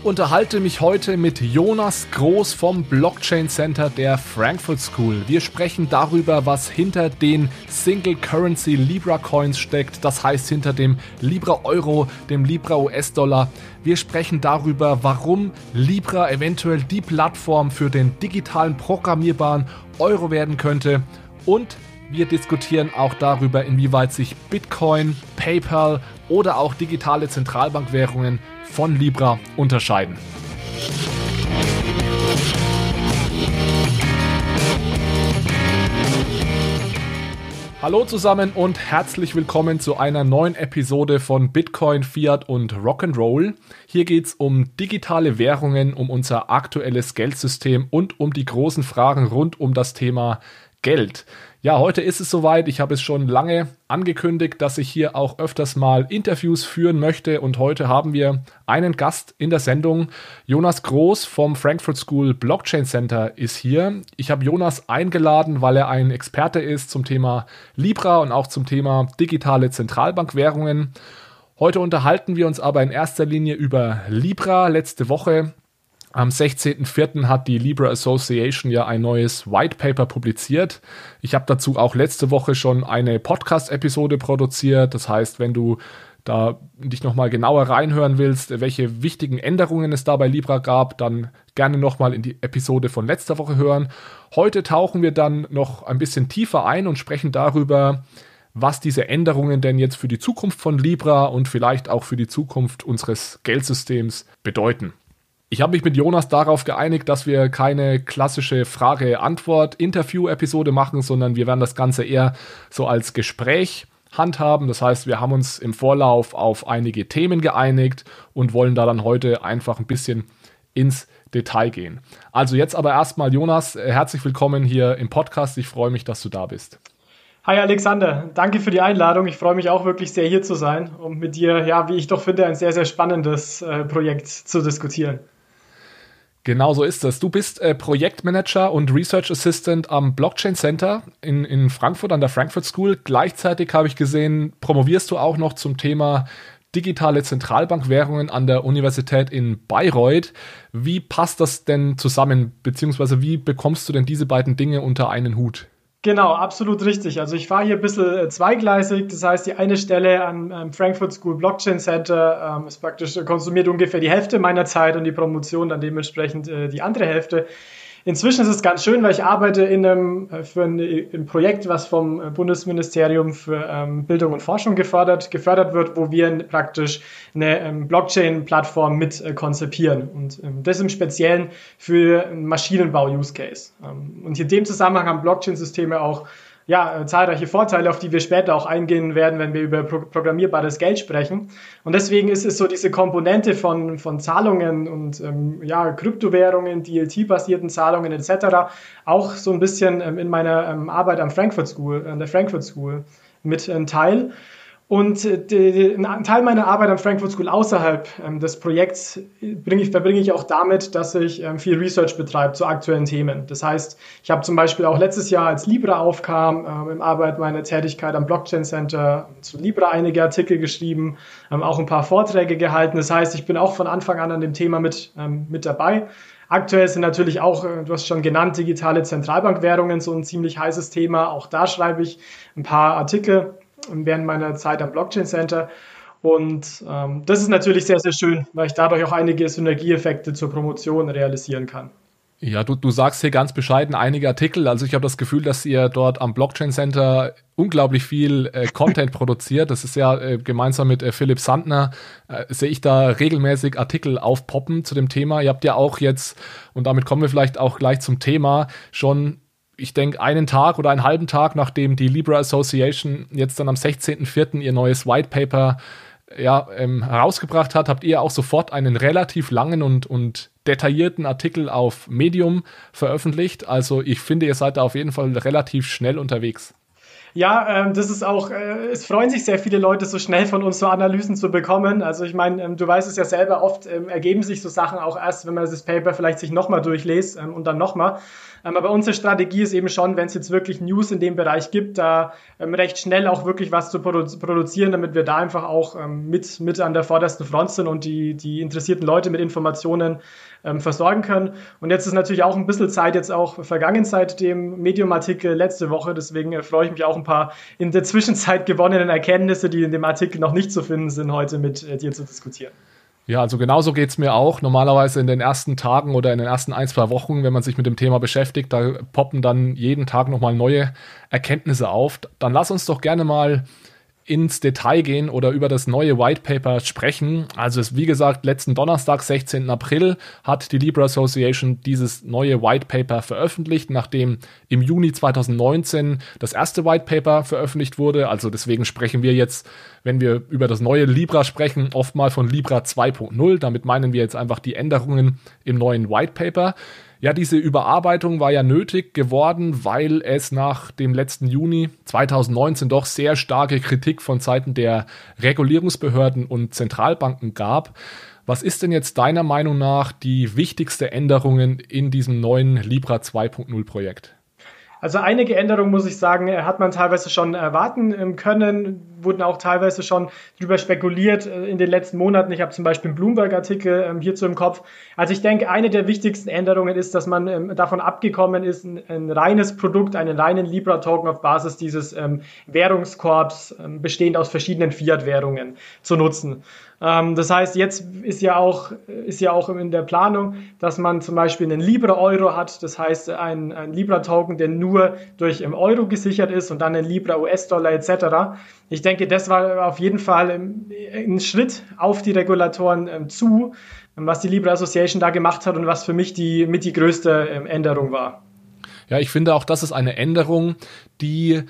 Ich unterhalte mich heute mit Jonas Groß vom Blockchain Center der Frankfurt School. Wir sprechen darüber, was hinter den Single Currency Libra Coins steckt, das heißt hinter dem Libra Euro, dem Libra US-Dollar. Wir sprechen darüber, warum Libra eventuell die Plattform für den digitalen programmierbaren Euro werden könnte und wir diskutieren auch darüber, inwieweit sich Bitcoin, PayPal oder auch digitale Zentralbankwährungen von Libra unterscheiden. Hallo zusammen und herzlich willkommen zu einer neuen Episode von Bitcoin, Fiat und Rock'n'Roll. Hier geht es um digitale Währungen, um unser aktuelles Geldsystem und um die großen Fragen rund um das Thema Geld. Ja, heute ist es soweit. Ich habe es schon lange angekündigt, dass ich hier auch öfters mal Interviews führen möchte. Und heute haben wir einen Gast in der Sendung. Jonas Groß vom Frankfurt School Blockchain Center ist hier. Ich habe Jonas eingeladen, weil er ein Experte ist zum Thema Libra und auch zum Thema digitale Zentralbankwährungen. Heute unterhalten wir uns aber in erster Linie über Libra. Letzte Woche am 16.04. hat die Libra Association ja ein neues White Paper publiziert. Ich habe dazu auch letzte Woche schon eine Podcast-Episode produziert. Das heißt, wenn du da dich nochmal genauer reinhören willst, welche wichtigen Änderungen es da bei Libra gab, dann gerne nochmal in die Episode von letzter Woche hören. Heute tauchen wir dann noch ein bisschen tiefer ein und sprechen darüber, was diese Änderungen denn jetzt für die Zukunft von Libra und vielleicht auch für die Zukunft unseres Geldsystems bedeuten. Ich habe mich mit Jonas darauf geeinigt, dass wir keine klassische Frage-Antwort-Interview-Episode machen, sondern wir werden das Ganze eher so als Gespräch handhaben. Das heißt, wir haben uns im Vorlauf auf einige Themen geeinigt und wollen da dann heute einfach ein bisschen ins Detail gehen. Also jetzt aber erstmal Jonas, herzlich willkommen hier im Podcast. Ich freue mich, dass du da bist. Hi Alexander, danke für die Einladung. Ich freue mich auch wirklich sehr hier zu sein und mit dir, ja, wie ich doch finde, ein sehr, sehr spannendes äh, Projekt zu diskutieren. Genau so ist es. Du bist äh, Projektmanager und Research Assistant am Blockchain Center in, in Frankfurt an der Frankfurt School. Gleichzeitig habe ich gesehen, promovierst du auch noch zum Thema digitale Zentralbankwährungen an der Universität in Bayreuth. Wie passt das denn zusammen, beziehungsweise wie bekommst du denn diese beiden Dinge unter einen Hut? Genau, absolut richtig. Also ich fahre hier ein bisschen äh, zweigleisig. Das heißt, die eine Stelle am, Frankfurt School Blockchain Center ähm, ist praktisch konsumiert ungefähr die Hälfte meiner Zeit und die Promotion dann dementsprechend äh, die andere Hälfte. Inzwischen ist es ganz schön, weil ich arbeite in einem, äh, für ein, ein Projekt, was vom äh, Bundesministerium für ähm, Bildung und Forschung gefördert, gefördert wird, wo wir praktisch eine ähm, Blockchain-Plattform mit äh, konzipieren. Und ähm, das im Speziellen für Maschinenbau-Use-Case. Ähm, und in dem Zusammenhang haben Blockchain-Systeme auch ja, zahlreiche Vorteile, auf die wir später auch eingehen werden, wenn wir über pro programmierbares Geld sprechen. Und deswegen ist es so diese Komponente von, von Zahlungen und ähm, ja, Kryptowährungen, DLT-basierten Zahlungen etc. auch so ein bisschen ähm, in meiner ähm, Arbeit am Frankfurt School, an der Frankfurt School mit ein Teil. Und äh, einen Teil meiner Arbeit am Frankfurt School außerhalb ähm, des Projekts bringe ich, verbringe ich auch damit, dass ich ähm, viel Research betreibe zu aktuellen Themen. Das heißt, ich habe zum Beispiel auch letztes Jahr, als Libra aufkam, ähm, im Arbeit meiner Tätigkeit am Blockchain Center zu Libra einige Artikel geschrieben, auch ein paar Vorträge gehalten. Das heißt, ich bin auch von Anfang an an dem Thema mit, mit dabei. Aktuell sind natürlich auch, äh, du hast schon genannt, digitale Zentralbankwährungen so ein ziemlich heißes Thema. Auch da schreibe ich ein paar Artikel während meiner Zeit am Blockchain Center. Und ähm, das ist natürlich sehr, sehr schön, weil ich dadurch auch einige Synergieeffekte zur Promotion realisieren kann. Ja, du, du sagst hier ganz bescheiden einige Artikel. Also ich habe das Gefühl, dass ihr dort am Blockchain Center unglaublich viel äh, Content produziert. Das ist ja äh, gemeinsam mit äh, Philipp Sandner, äh, sehe ich da regelmäßig Artikel aufpoppen zu dem Thema. Ihr habt ja auch jetzt, und damit kommen wir vielleicht auch gleich zum Thema, schon ich denke, einen Tag oder einen halben Tag, nachdem die Libra Association jetzt dann am 16.04. ihr neues White Paper ja, ähm, herausgebracht hat, habt ihr auch sofort einen relativ langen und, und detaillierten Artikel auf Medium veröffentlicht. Also ich finde, ihr seid da auf jeden Fall relativ schnell unterwegs. Ja, ähm, das ist auch, äh, es freuen sich sehr viele Leute, so schnell von uns so Analysen zu bekommen. Also ich meine, ähm, du weißt es ja selber, oft ähm, ergeben sich so Sachen auch erst, wenn man das Paper vielleicht sich nochmal durchlässt ähm, und dann nochmal. Ähm, aber unsere Strategie ist eben schon, wenn es jetzt wirklich News in dem Bereich gibt, da ähm, recht schnell auch wirklich was zu produ produzieren, damit wir da einfach auch ähm, mit, mit an der vordersten Front sind und die, die interessierten Leute mit Informationen versorgen können. Und jetzt ist natürlich auch ein bisschen Zeit jetzt auch vergangen seit dem Medium-Artikel letzte Woche. Deswegen äh, freue ich mich auch ein paar in der Zwischenzeit gewonnenen Erkenntnisse, die in dem Artikel noch nicht zu finden sind, heute mit äh, dir zu diskutieren. Ja, also genauso geht es mir auch. Normalerweise in den ersten Tagen oder in den ersten ein, zwei Wochen, wenn man sich mit dem Thema beschäftigt, da poppen dann jeden Tag nochmal neue Erkenntnisse auf. Dann lass uns doch gerne mal ins Detail gehen oder über das neue White Paper sprechen. Also es, wie gesagt, letzten Donnerstag, 16. April, hat die Libra Association dieses neue White Paper veröffentlicht, nachdem im Juni 2019 das erste White Paper veröffentlicht wurde. Also deswegen sprechen wir jetzt, wenn wir über das neue Libra sprechen, oft mal von Libra 2.0. Damit meinen wir jetzt einfach die Änderungen im neuen White Paper. Ja, diese Überarbeitung war ja nötig geworden, weil es nach dem letzten Juni 2019 doch sehr starke Kritik von Seiten der Regulierungsbehörden und Zentralbanken gab. Was ist denn jetzt deiner Meinung nach die wichtigste Änderungen in diesem neuen Libra 2.0 Projekt? Also einige Änderungen, muss ich sagen, äh, hat man teilweise schon erwarten ähm, können, wurden auch teilweise schon drüber spekuliert äh, in den letzten Monaten. Ich habe zum Beispiel einen Bloomberg-Artikel ähm, hierzu im Kopf. Also ich denke, eine der wichtigsten Änderungen ist, dass man ähm, davon abgekommen ist, ein, ein reines Produkt, einen reinen Libra-Token auf Basis dieses Währungskorps, bestehend aus verschiedenen Fiat-Währungen, zu nutzen. Ähm, das heißt, jetzt ist ja auch, ist ja auch in der Planung, dass man zum Beispiel einen Libra-Euro hat, das heißt ein, ein Libra-Token, der nur durch im Euro gesichert ist und dann ein Libra-US-Dollar etc. Ich denke, das war auf jeden Fall ein Schritt auf die Regulatoren ähm, zu, was die Libra Association da gemacht hat und was für mich die mit die größte ähm, Änderung war. Ja, ich finde auch, das ist eine Änderung, die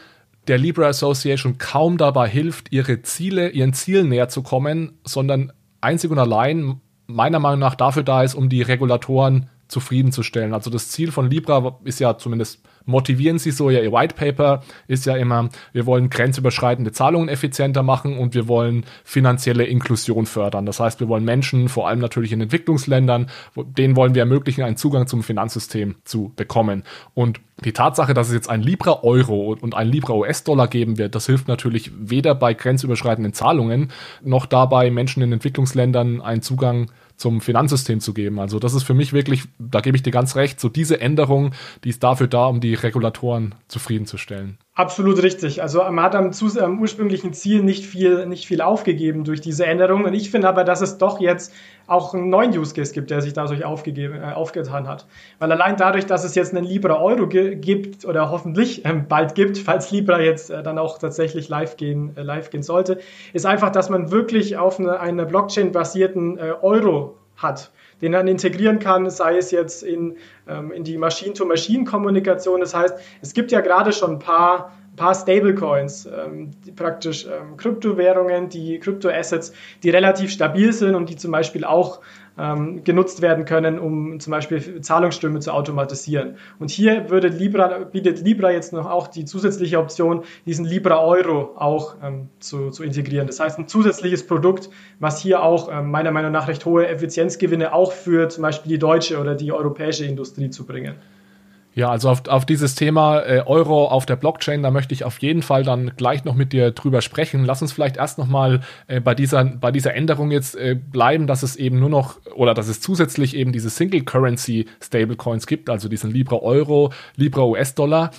der Libra Association kaum dabei hilft, ihre Ziele, ihren Zielen näher zu kommen, sondern einzig und allein meiner Meinung nach dafür da ist, um die Regulatoren zufriedenzustellen. Also das Ziel von Libra ist ja zumindest motivieren sie so. Ja, ihr White Paper ist ja immer, wir wollen grenzüberschreitende Zahlungen effizienter machen und wir wollen finanzielle Inklusion fördern. Das heißt, wir wollen Menschen, vor allem natürlich in Entwicklungsländern, denen wollen wir ermöglichen, einen Zugang zum Finanzsystem zu bekommen. Und die Tatsache, dass es jetzt ein Libra Euro und ein Libra US-Dollar geben wird, das hilft natürlich weder bei grenzüberschreitenden Zahlungen noch dabei, Menschen in Entwicklungsländern einen Zugang zum Finanzsystem zu geben. Also das ist für mich wirklich, da gebe ich dir ganz recht, so diese Änderung, die ist dafür da, um die Regulatoren zufriedenzustellen. Absolut richtig. Also man hat am, am, ursprünglichen Ziel nicht viel, nicht viel aufgegeben durch diese Änderung. Und ich finde aber, dass es doch jetzt auch einen neuen Use Case gibt, der sich dadurch aufgegeben, äh, aufgetan hat. Weil allein dadurch, dass es jetzt einen Libra Euro gibt oder hoffentlich äh, bald gibt, falls Libra jetzt äh, dann auch tatsächlich live gehen, äh, live gehen sollte, ist einfach, dass man wirklich auf eine, eine Blockchain-basierten äh, Euro hat den dann integrieren kann, sei es jetzt in, ähm, in die Machine-to-Machine-Kommunikation. Das heißt, es gibt ja gerade schon ein paar paar Stablecoins, ähm, praktisch ähm, Kryptowährungen, die Kryptoassets, die relativ stabil sind und die zum Beispiel auch ähm, genutzt werden können, um zum Beispiel Zahlungsströme zu automatisieren. Und hier würde Libra, bietet Libra jetzt noch auch die zusätzliche Option, diesen Libra Euro auch ähm, zu, zu integrieren. Das heißt, ein zusätzliches Produkt, was hier auch ähm, meiner Meinung nach recht hohe Effizienzgewinne auch für zum Beispiel die deutsche oder die europäische Industrie zu bringen. Ja, also auf, auf dieses Thema äh, Euro auf der Blockchain, da möchte ich auf jeden Fall dann gleich noch mit dir drüber sprechen. Lass uns vielleicht erst nochmal äh, bei, dieser, bei dieser Änderung jetzt äh, bleiben, dass es eben nur noch oder dass es zusätzlich eben diese Single Currency Stablecoins gibt, also diesen Libra Euro, Libra US-Dollar.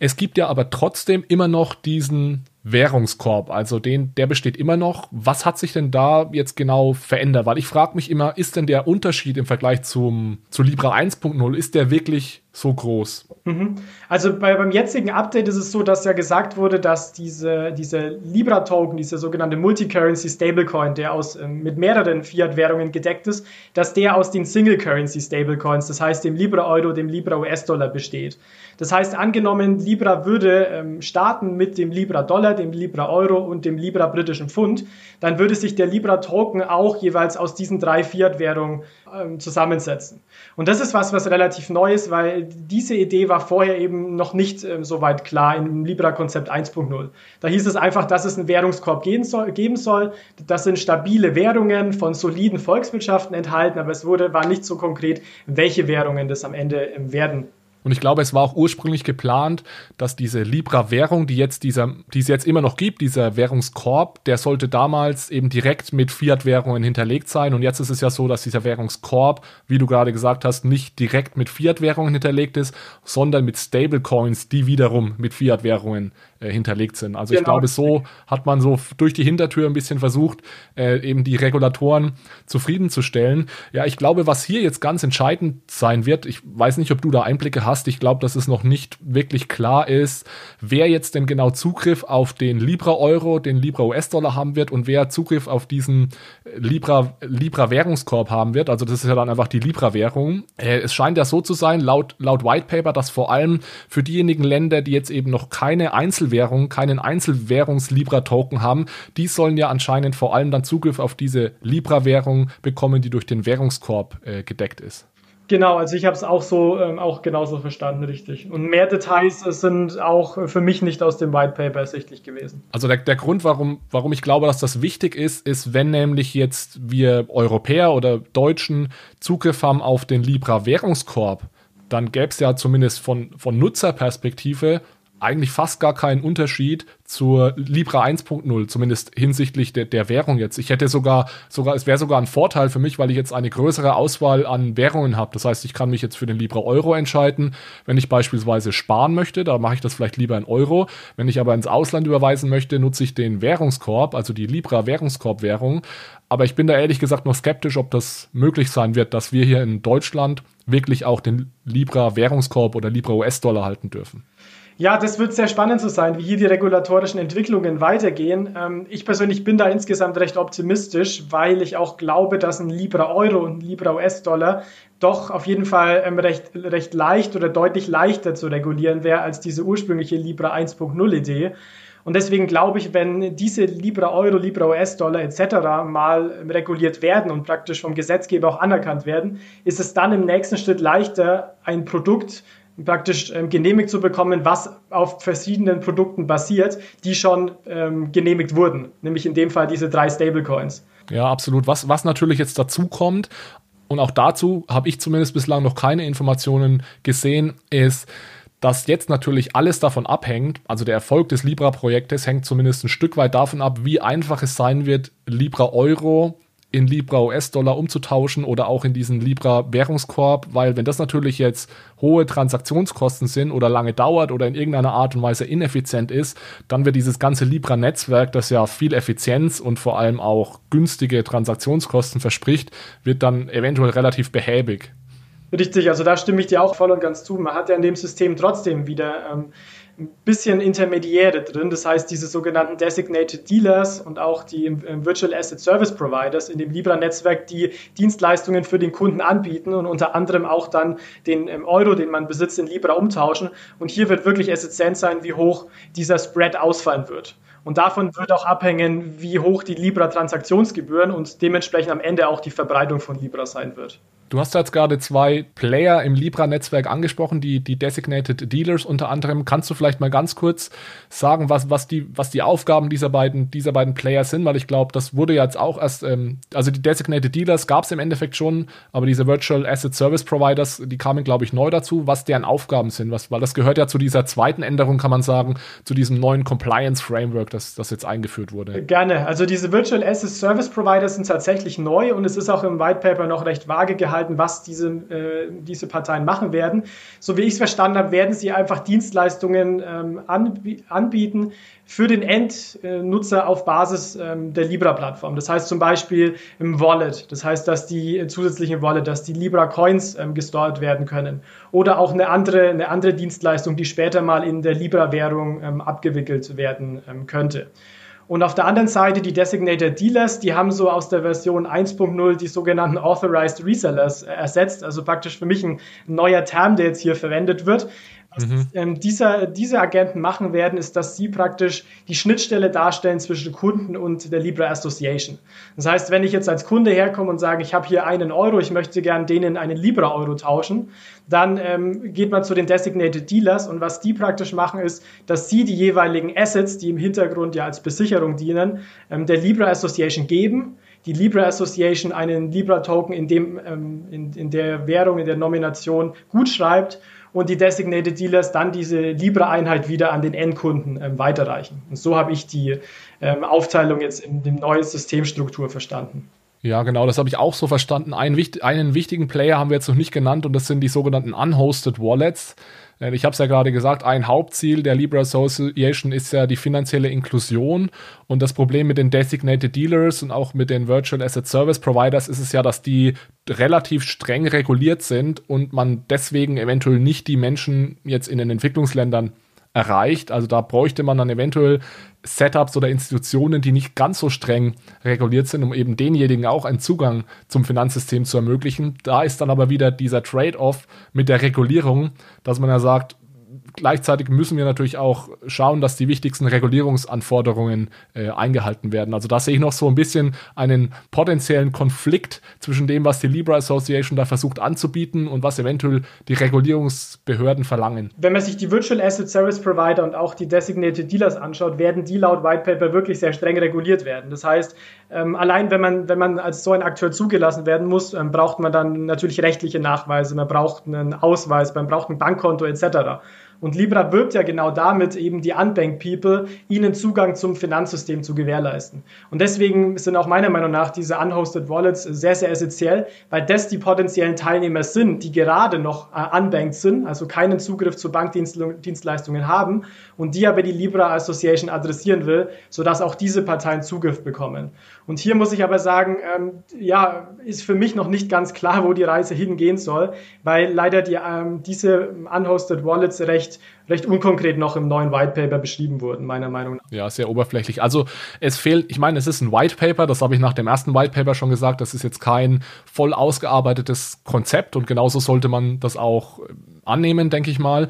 Es gibt ja aber trotzdem immer noch diesen Währungskorb, also den, der besteht immer noch. Was hat sich denn da jetzt genau verändert? Weil ich frage mich immer, ist denn der Unterschied im Vergleich zum, zu Libra 1.0, ist der wirklich so groß? Mhm. Also bei, beim jetzigen Update ist es so, dass ja gesagt wurde, dass diese, diese Libra-Token, dieser sogenannte Multi-Currency Stablecoin, der aus, ähm, mit mehreren Fiat-Währungen gedeckt ist, dass der aus den Single-Currency Stablecoins, das heißt dem Libra-Euro, dem Libra-US-Dollar besteht. Das heißt, angenommen, Libra würde ähm, starten mit dem Libra-Dollar, dem Libra-Euro und dem Libra-britischen Pfund, dann würde sich der Libra-Token auch jeweils aus diesen drei Fiat-Währungen ähm, zusammensetzen. Und das ist was, was relativ neu ist, weil diese Idee war vorher eben noch nicht ähm, so weit klar im Libra-Konzept 1.0. Da hieß es einfach, dass es einen Währungskorb geben soll, geben soll. Das sind stabile Währungen von soliden Volkswirtschaften enthalten, aber es wurde, war nicht so konkret, welche Währungen das am Ende ähm, werden und ich glaube, es war auch ursprünglich geplant, dass diese Libra-Währung, die jetzt dieser, die es jetzt immer noch gibt, dieser Währungskorb, der sollte damals eben direkt mit Fiat-Währungen hinterlegt sein. Und jetzt ist es ja so, dass dieser Währungskorb, wie du gerade gesagt hast, nicht direkt mit Fiat-Währungen hinterlegt ist, sondern mit Stablecoins, die wiederum mit Fiat-Währungen äh, hinterlegt sind. Also genau. ich glaube, so hat man so durch die Hintertür ein bisschen versucht, äh, eben die Regulatoren zufriedenzustellen. Ja, ich glaube, was hier jetzt ganz entscheidend sein wird, ich weiß nicht, ob du da Einblicke hast, ich glaube, dass es noch nicht wirklich klar ist, wer jetzt denn genau Zugriff auf den Libra-Euro, den Libra-US-Dollar haben wird und wer Zugriff auf diesen äh, Libra, Libra-Währungskorb haben wird. Also das ist ja dann einfach die Libra-Währung. Äh, es scheint ja so zu sein, laut, laut White Paper, dass vor allem für diejenigen Länder, die jetzt eben noch keine Einzel Einzelwährung, keinen Einzelwährungs-Libra-Token haben, die sollen ja anscheinend vor allem dann Zugriff auf diese Libra-Währung bekommen, die durch den Währungskorb äh, gedeckt ist. Genau, also ich habe es auch so, ähm, auch genauso verstanden, richtig. Und mehr Details sind auch für mich nicht aus dem White Paper ersichtlich gewesen. Also der, der Grund, warum, warum ich glaube, dass das wichtig ist, ist, wenn nämlich jetzt wir Europäer oder Deutschen Zugriff haben auf den Libra Währungskorb, dann gäbe es ja zumindest von, von Nutzerperspektive eigentlich fast gar keinen Unterschied zur Libra 1.0, zumindest hinsichtlich der, der Währung jetzt. Ich hätte sogar, sogar, es wäre sogar ein Vorteil für mich, weil ich jetzt eine größere Auswahl an Währungen habe. Das heißt, ich kann mich jetzt für den Libra Euro entscheiden. Wenn ich beispielsweise sparen möchte, da mache ich das vielleicht lieber in Euro. Wenn ich aber ins Ausland überweisen möchte, nutze ich den Währungskorb, also die Libra Währungskorb-Währung. Aber ich bin da ehrlich gesagt noch skeptisch, ob das möglich sein wird, dass wir hier in Deutschland wirklich auch den Libra Währungskorb oder Libra US-Dollar halten dürfen. Ja, das wird sehr spannend zu sein, wie hier die regulatorischen Entwicklungen weitergehen. Ähm, ich persönlich bin da insgesamt recht optimistisch, weil ich auch glaube, dass ein Libra Euro und ein Libra US-Dollar doch auf jeden Fall ähm, recht, recht leicht oder deutlich leichter zu regulieren wäre als diese ursprüngliche Libra 1.0 Idee. Und deswegen glaube ich, wenn diese Libra Euro, Libra US-Dollar etc. mal reguliert werden und praktisch vom Gesetzgeber auch anerkannt werden, ist es dann im nächsten Schritt leichter, ein Produkt praktisch ähm, genehmigt zu bekommen, was auf verschiedenen Produkten basiert, die schon ähm, genehmigt wurden, nämlich in dem Fall diese drei Stablecoins. Ja, absolut. Was, was natürlich jetzt dazu kommt, und auch dazu habe ich zumindest bislang noch keine Informationen gesehen, ist, dass jetzt natürlich alles davon abhängt, also der Erfolg des Libra-Projektes hängt zumindest ein Stück weit davon ab, wie einfach es sein wird, Libra Euro in Libra US-Dollar umzutauschen oder auch in diesen Libra Währungskorb, weil wenn das natürlich jetzt hohe Transaktionskosten sind oder lange dauert oder in irgendeiner Art und Weise ineffizient ist, dann wird dieses ganze Libra Netzwerk, das ja viel Effizienz und vor allem auch günstige Transaktionskosten verspricht, wird dann eventuell relativ behäbig. Richtig, also da stimme ich dir auch voll und ganz zu. Man hat ja in dem System trotzdem wieder ähm, ein bisschen Intermediäre drin. Das heißt, diese sogenannten Designated Dealers und auch die Virtual Asset Service Providers in dem Libra-Netzwerk, die Dienstleistungen für den Kunden anbieten und unter anderem auch dann den ähm, Euro, den man besitzt, in Libra umtauschen. Und hier wird wirklich essentiell sein, wie hoch dieser Spread ausfallen wird. Und davon wird auch abhängen, wie hoch die Libra-Transaktionsgebühren und dementsprechend am Ende auch die Verbreitung von Libra sein wird. Du hast jetzt gerade zwei Player im Libra-Netzwerk angesprochen, die, die Designated Dealers unter anderem. Kannst du vielleicht mal ganz kurz sagen, was, was, die, was die Aufgaben dieser beiden, dieser beiden Player sind? Weil ich glaube, das wurde jetzt auch erst, ähm, also die Designated Dealers gab es im Endeffekt schon, aber diese Virtual Asset Service Providers, die kamen, glaube ich, neu dazu, was deren Aufgaben sind. Was, weil das gehört ja zu dieser zweiten Änderung, kann man sagen, zu diesem neuen Compliance Framework, das, das jetzt eingeführt wurde. Gerne. Also diese Virtual Asset Service Providers sind tatsächlich neu und es ist auch im White Paper noch recht vage gehalten festhalten, was diese, äh, diese Parteien machen werden. So wie ich es verstanden habe, werden sie einfach Dienstleistungen ähm, anbieten für den Endnutzer auf Basis ähm, der Libra-Plattform. Das heißt zum Beispiel im Wallet. Das heißt, dass die äh, zusätzlichen Wallet, dass die Libra-Coins ähm, gesteuert werden können. Oder auch eine andere, eine andere Dienstleistung, die später mal in der Libra-Währung ähm, abgewickelt werden ähm, könnte. Und auf der anderen Seite die Designated Dealers, die haben so aus der Version 1.0 die sogenannten Authorized Resellers ersetzt. Also praktisch für mich ein neuer Term, der jetzt hier verwendet wird. Was mhm. ähm, dieser, diese Agenten machen werden, ist, dass sie praktisch die Schnittstelle darstellen zwischen Kunden und der Libra Association. Das heißt, wenn ich jetzt als Kunde herkomme und sage, ich habe hier einen Euro, ich möchte gern denen einen Libra-Euro tauschen, dann ähm, geht man zu den Designated Dealers und was die praktisch machen, ist, dass sie die jeweiligen Assets, die im Hintergrund ja als Besicherung dienen, ähm, der Libra Association geben die Libra Association einen Libra-Token in, ähm, in, in der Währung, in der Nomination gut schreibt und die Designated Dealers dann diese Libra-Einheit wieder an den Endkunden ähm, weiterreichen. Und so habe ich die ähm, Aufteilung jetzt in der neuen Systemstruktur verstanden. Ja, genau, das habe ich auch so verstanden. Einen, einen wichtigen Player haben wir jetzt noch nicht genannt und das sind die sogenannten Unhosted Wallets. Ich habe es ja gerade gesagt, ein Hauptziel der Libra Association ist ja die finanzielle Inklusion. Und das Problem mit den Designated Dealers und auch mit den Virtual Asset Service Providers ist es ja, dass die relativ streng reguliert sind und man deswegen eventuell nicht die Menschen jetzt in den Entwicklungsländern erreicht. Also da bräuchte man dann eventuell Setups oder Institutionen, die nicht ganz so streng reguliert sind, um eben denjenigen auch einen Zugang zum Finanzsystem zu ermöglichen. Da ist dann aber wieder dieser Trade-off mit der Regulierung, dass man ja sagt, gleichzeitig müssen wir natürlich auch schauen, dass die wichtigsten Regulierungsanforderungen äh, eingehalten werden. Also da sehe ich noch so ein bisschen einen potenziellen Konflikt zwischen dem, was die Libra Association da versucht anzubieten und was eventuell die Regulierungsbehörden verlangen. Wenn man sich die Virtual Asset Service Provider und auch die Designated Dealers anschaut, werden die laut White Paper wirklich sehr streng reguliert werden. Das heißt, ähm, allein wenn man, wenn man als so ein Akteur zugelassen werden muss, ähm, braucht man dann natürlich rechtliche Nachweise, man braucht einen Ausweis, man braucht ein Bankkonto etc. Und Libra wirbt ja genau damit, eben die Unbanked People ihnen Zugang zum Finanzsystem zu gewährleisten. Und deswegen sind auch meiner Meinung nach diese Unhosted Wallets sehr, sehr essentiell, weil das die potenziellen Teilnehmer sind, die gerade noch äh, unbanked sind, also keinen Zugriff zu Bankdienstleistungen haben und die aber die Libra Association adressieren will, sodass auch diese Parteien Zugriff bekommen. Und hier muss ich aber sagen, ähm, ja, ist für mich noch nicht ganz klar, wo die Reise hingehen soll, weil leider die, ähm, diese Unhosted Wallets recht recht, recht unkonkret noch im neuen White Paper beschrieben wurden, meiner Meinung nach. Ja, sehr oberflächlich. Also es fehlt, ich meine, es ist ein White Paper, das habe ich nach dem ersten White Paper schon gesagt, das ist jetzt kein voll ausgearbeitetes Konzept und genauso sollte man das auch äh, annehmen, denke ich mal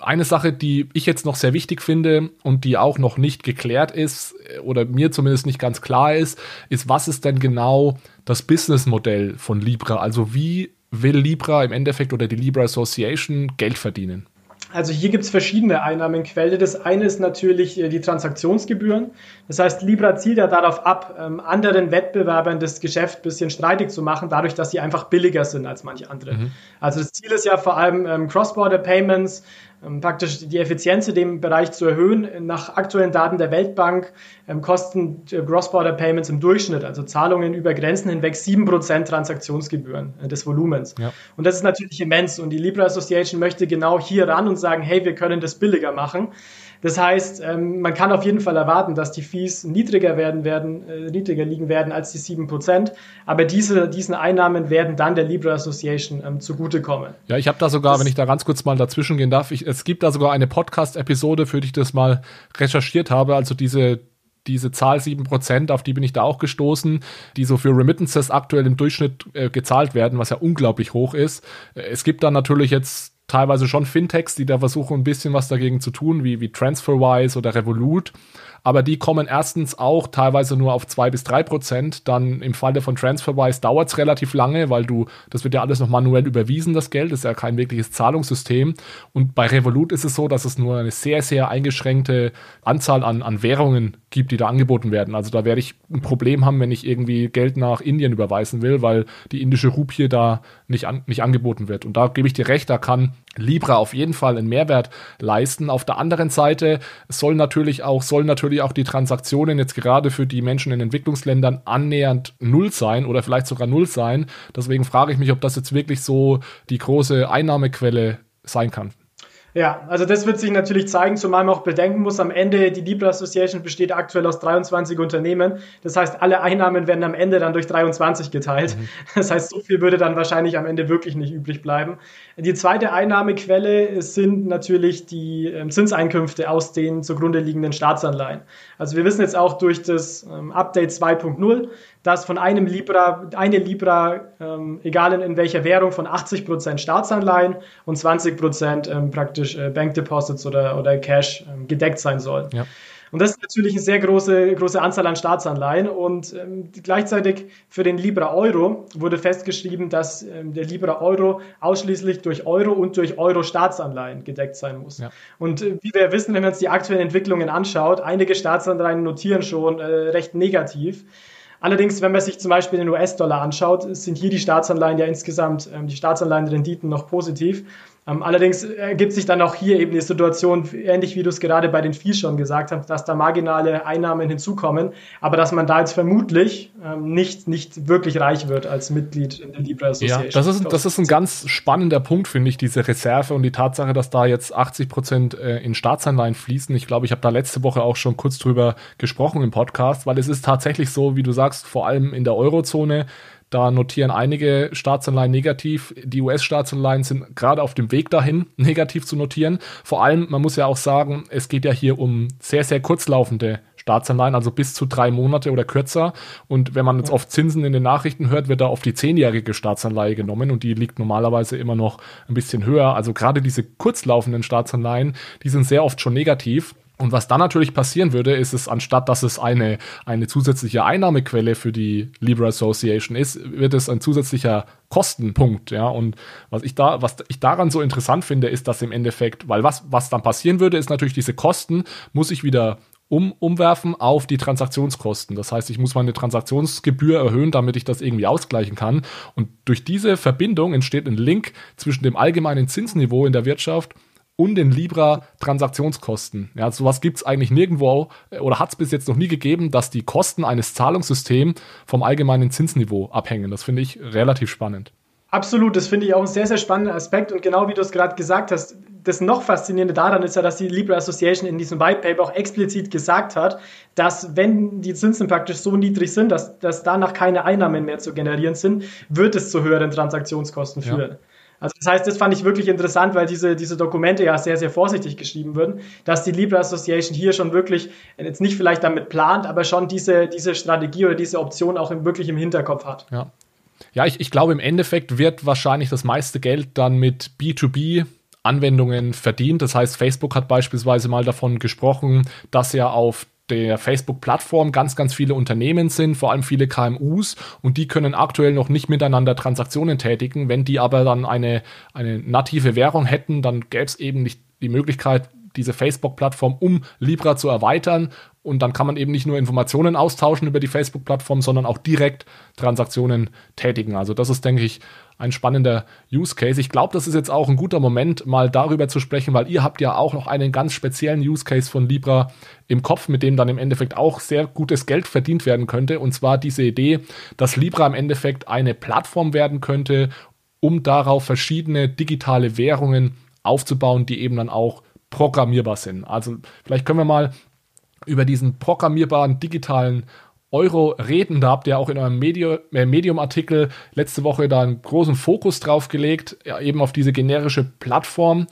eine Sache, die ich jetzt noch sehr wichtig finde und die auch noch nicht geklärt ist äh, oder mir zumindest nicht ganz klar ist, ist, was ist denn genau das Businessmodell von Libra? Also wie will Libra im Endeffekt oder die Libra Association Geld verdienen? Also hier gibt es verschiedene Einnahmenquellen. Das eine ist natürlich äh, die Transaktionsgebühren. Das heißt, Libra zielt ja darauf ab, ähm, anderen Wettbewerbern das Geschäft ein bisschen streitig zu machen, dadurch, dass sie einfach billiger sind als manche andere. Mhm. Also das Ziel ist ja vor allem ähm, Cross-Border Payments, ähm, praktisch die Effizienz in dem Bereich zu erhöhen. Nach aktuellen Daten der Weltbank ähm, kosten äh, Cross-Border-Payments im Durchschnitt, also Zahlungen über Grenzen hinweg, 7% Transaktionsgebühren äh, des Volumens. Ja. Und das ist natürlich immens. Und die Libra Association möchte genau hier ran und sagen, hey, wir können das billiger machen. Das heißt, ähm, man kann auf jeden Fall erwarten, dass die Fees niedriger werden werden, äh, niedriger liegen werden als die 7%. Aber diese, diesen Einnahmen werden dann der Libra Association ähm, zugutekommen. Ja, ich habe da sogar, das, wenn ich da ganz kurz mal dazwischen gehen darf, ich, es gibt da sogar eine Podcast-Episode, für die ich das mal recherchiert habe. Also diese diese Zahl 7%, auf die bin ich da auch gestoßen, die so für Remittances aktuell im Durchschnitt äh, gezahlt werden, was ja unglaublich hoch ist. Äh, es gibt dann natürlich jetzt teilweise schon Fintechs, die da versuchen, ein bisschen was dagegen zu tun, wie, wie TransferWise oder Revolut aber die kommen erstens auch teilweise nur auf zwei bis drei Prozent. Dann im Falle von TransferWise dauert es relativ lange, weil du, das wird ja alles noch manuell überwiesen, das Geld, das ist ja kein wirkliches Zahlungssystem. Und bei Revolut ist es so, dass es nur eine sehr, sehr eingeschränkte Anzahl an, an Währungen gibt, die da angeboten werden. Also da werde ich ein Problem haben, wenn ich irgendwie Geld nach Indien überweisen will, weil die indische Rupie da nicht, an, nicht angeboten wird. Und da gebe ich dir recht, da kann Libra auf jeden Fall einen Mehrwert leisten. Auf der anderen Seite soll natürlich auch, sollen natürlich auch die Transaktionen jetzt gerade für die Menschen in Entwicklungsländern annähernd null sein oder vielleicht sogar null sein. Deswegen frage ich mich, ob das jetzt wirklich so die große Einnahmequelle sein kann. Ja, also das wird sich natürlich zeigen, zumal man auch bedenken muss, am Ende, die Libra Association besteht aktuell aus 23 Unternehmen. Das heißt, alle Einnahmen werden am Ende dann durch 23 geteilt. Mhm. Das heißt, so viel würde dann wahrscheinlich am Ende wirklich nicht übrig bleiben. Die zweite Einnahmequelle sind natürlich die ähm, Zinseinkünfte aus den zugrunde liegenden Staatsanleihen. Also wir wissen jetzt auch durch das ähm, Update 2.0, dass von einem Libra, eine Libra, ähm, egal in, in, welcher Währung, von 80 Prozent Staatsanleihen und 20 Prozent ähm, praktisch äh, Bank Deposits oder, oder Cash ähm, gedeckt sein soll. Ja. Und das ist natürlich eine sehr große, große Anzahl an Staatsanleihen. Und ähm, gleichzeitig für den Libra Euro wurde festgeschrieben, dass ähm, der Libra Euro ausschließlich durch Euro und durch Euro Staatsanleihen gedeckt sein muss. Ja. Und äh, wie wir wissen, wenn man uns die aktuellen Entwicklungen anschaut, einige Staatsanleihen notieren schon äh, recht negativ. Allerdings, wenn man sich zum Beispiel den US-Dollar anschaut, sind hier die Staatsanleihen ja insgesamt, ähm, die Staatsanleihenrenditen noch positiv. Ähm, allerdings ergibt sich dann auch hier eben die Situation, ähnlich wie du es gerade bei den Fees schon gesagt hast, dass da marginale Einnahmen hinzukommen, aber dass man da jetzt vermutlich ähm, nicht, nicht wirklich reich wird als Mitglied in der Libra Association. Ja, das ist, das ist ein ganz spannender Punkt, finde ich, diese Reserve und die Tatsache, dass da jetzt 80 Prozent äh, in Staatsanleihen fließen. Ich glaube, ich habe da letzte Woche auch schon kurz drüber gesprochen im Podcast, weil es ist tatsächlich so, wie du sagst, vor allem in der Eurozone, da notieren einige Staatsanleihen negativ. Die US-Staatsanleihen sind gerade auf dem Weg dahin, negativ zu notieren. Vor allem, man muss ja auch sagen, es geht ja hier um sehr, sehr kurzlaufende Staatsanleihen, also bis zu drei Monate oder kürzer. Und wenn man jetzt oft Zinsen in den Nachrichten hört, wird da oft die zehnjährige Staatsanleihe genommen und die liegt normalerweise immer noch ein bisschen höher. Also gerade diese kurzlaufenden Staatsanleihen, die sind sehr oft schon negativ. Und was dann natürlich passieren würde, ist es, anstatt dass es eine, eine zusätzliche Einnahmequelle für die Libra Association ist, wird es ein zusätzlicher Kostenpunkt, ja. Und was ich da, was ich daran so interessant finde, ist, dass im Endeffekt, weil was, was dann passieren würde, ist natürlich diese Kosten, muss ich wieder um, umwerfen auf die Transaktionskosten. Das heißt, ich muss meine Transaktionsgebühr erhöhen, damit ich das irgendwie ausgleichen kann. Und durch diese Verbindung entsteht ein Link zwischen dem allgemeinen Zinsniveau in der Wirtschaft und den Libra-Transaktionskosten. Ja, sowas gibt es eigentlich nirgendwo äh, oder hat es bis jetzt noch nie gegeben, dass die Kosten eines Zahlungssystems vom allgemeinen Zinsniveau abhängen. Das finde ich relativ spannend. Absolut, das finde ich auch ein sehr, sehr spannender Aspekt. Und genau wie du es gerade gesagt hast, das noch Faszinierende daran ist ja, dass die Libra Association in diesem White Paper auch explizit gesagt hat, dass wenn die Zinsen praktisch so niedrig sind, dass, dass danach keine Einnahmen mehr zu generieren sind, wird es zu höheren Transaktionskosten führen. Ja. Also das heißt, das fand ich wirklich interessant, weil diese, diese Dokumente ja sehr, sehr vorsichtig geschrieben wurden, dass die Libra Association hier schon wirklich, jetzt nicht vielleicht damit plant, aber schon diese, diese Strategie oder diese Option auch wirklich im Hinterkopf hat. Ja, ja ich, ich glaube, im Endeffekt wird wahrscheinlich das meiste Geld dann mit B2B Anwendungen verdient. Das heißt, Facebook hat beispielsweise mal davon gesprochen, dass er auf der Facebook-Plattform ganz, ganz viele Unternehmen sind, vor allem viele KMUs und die können aktuell noch nicht miteinander Transaktionen tätigen. Wenn die aber dann eine, eine native Währung hätten, dann gäbe es eben nicht die Möglichkeit, diese Facebook-Plattform um Libra zu erweitern. Und dann kann man eben nicht nur Informationen austauschen über die Facebook-Plattform, sondern auch direkt Transaktionen tätigen. Also das ist, denke ich, ein spannender Use Case. Ich glaube, das ist jetzt auch ein guter Moment, mal darüber zu sprechen, weil ihr habt ja auch noch einen ganz speziellen Use Case von Libra im Kopf, mit dem dann im Endeffekt auch sehr gutes Geld verdient werden könnte. Und zwar diese Idee, dass Libra im Endeffekt eine Plattform werden könnte, um darauf verschiedene digitale Währungen aufzubauen, die eben dann auch programmierbar sind. Also vielleicht können wir mal über diesen programmierbaren digitalen Euro reden. Da habt ihr auch in eurem äh, Medium-Artikel letzte Woche da einen großen Fokus drauf gelegt, ja, eben auf diese generische Plattform.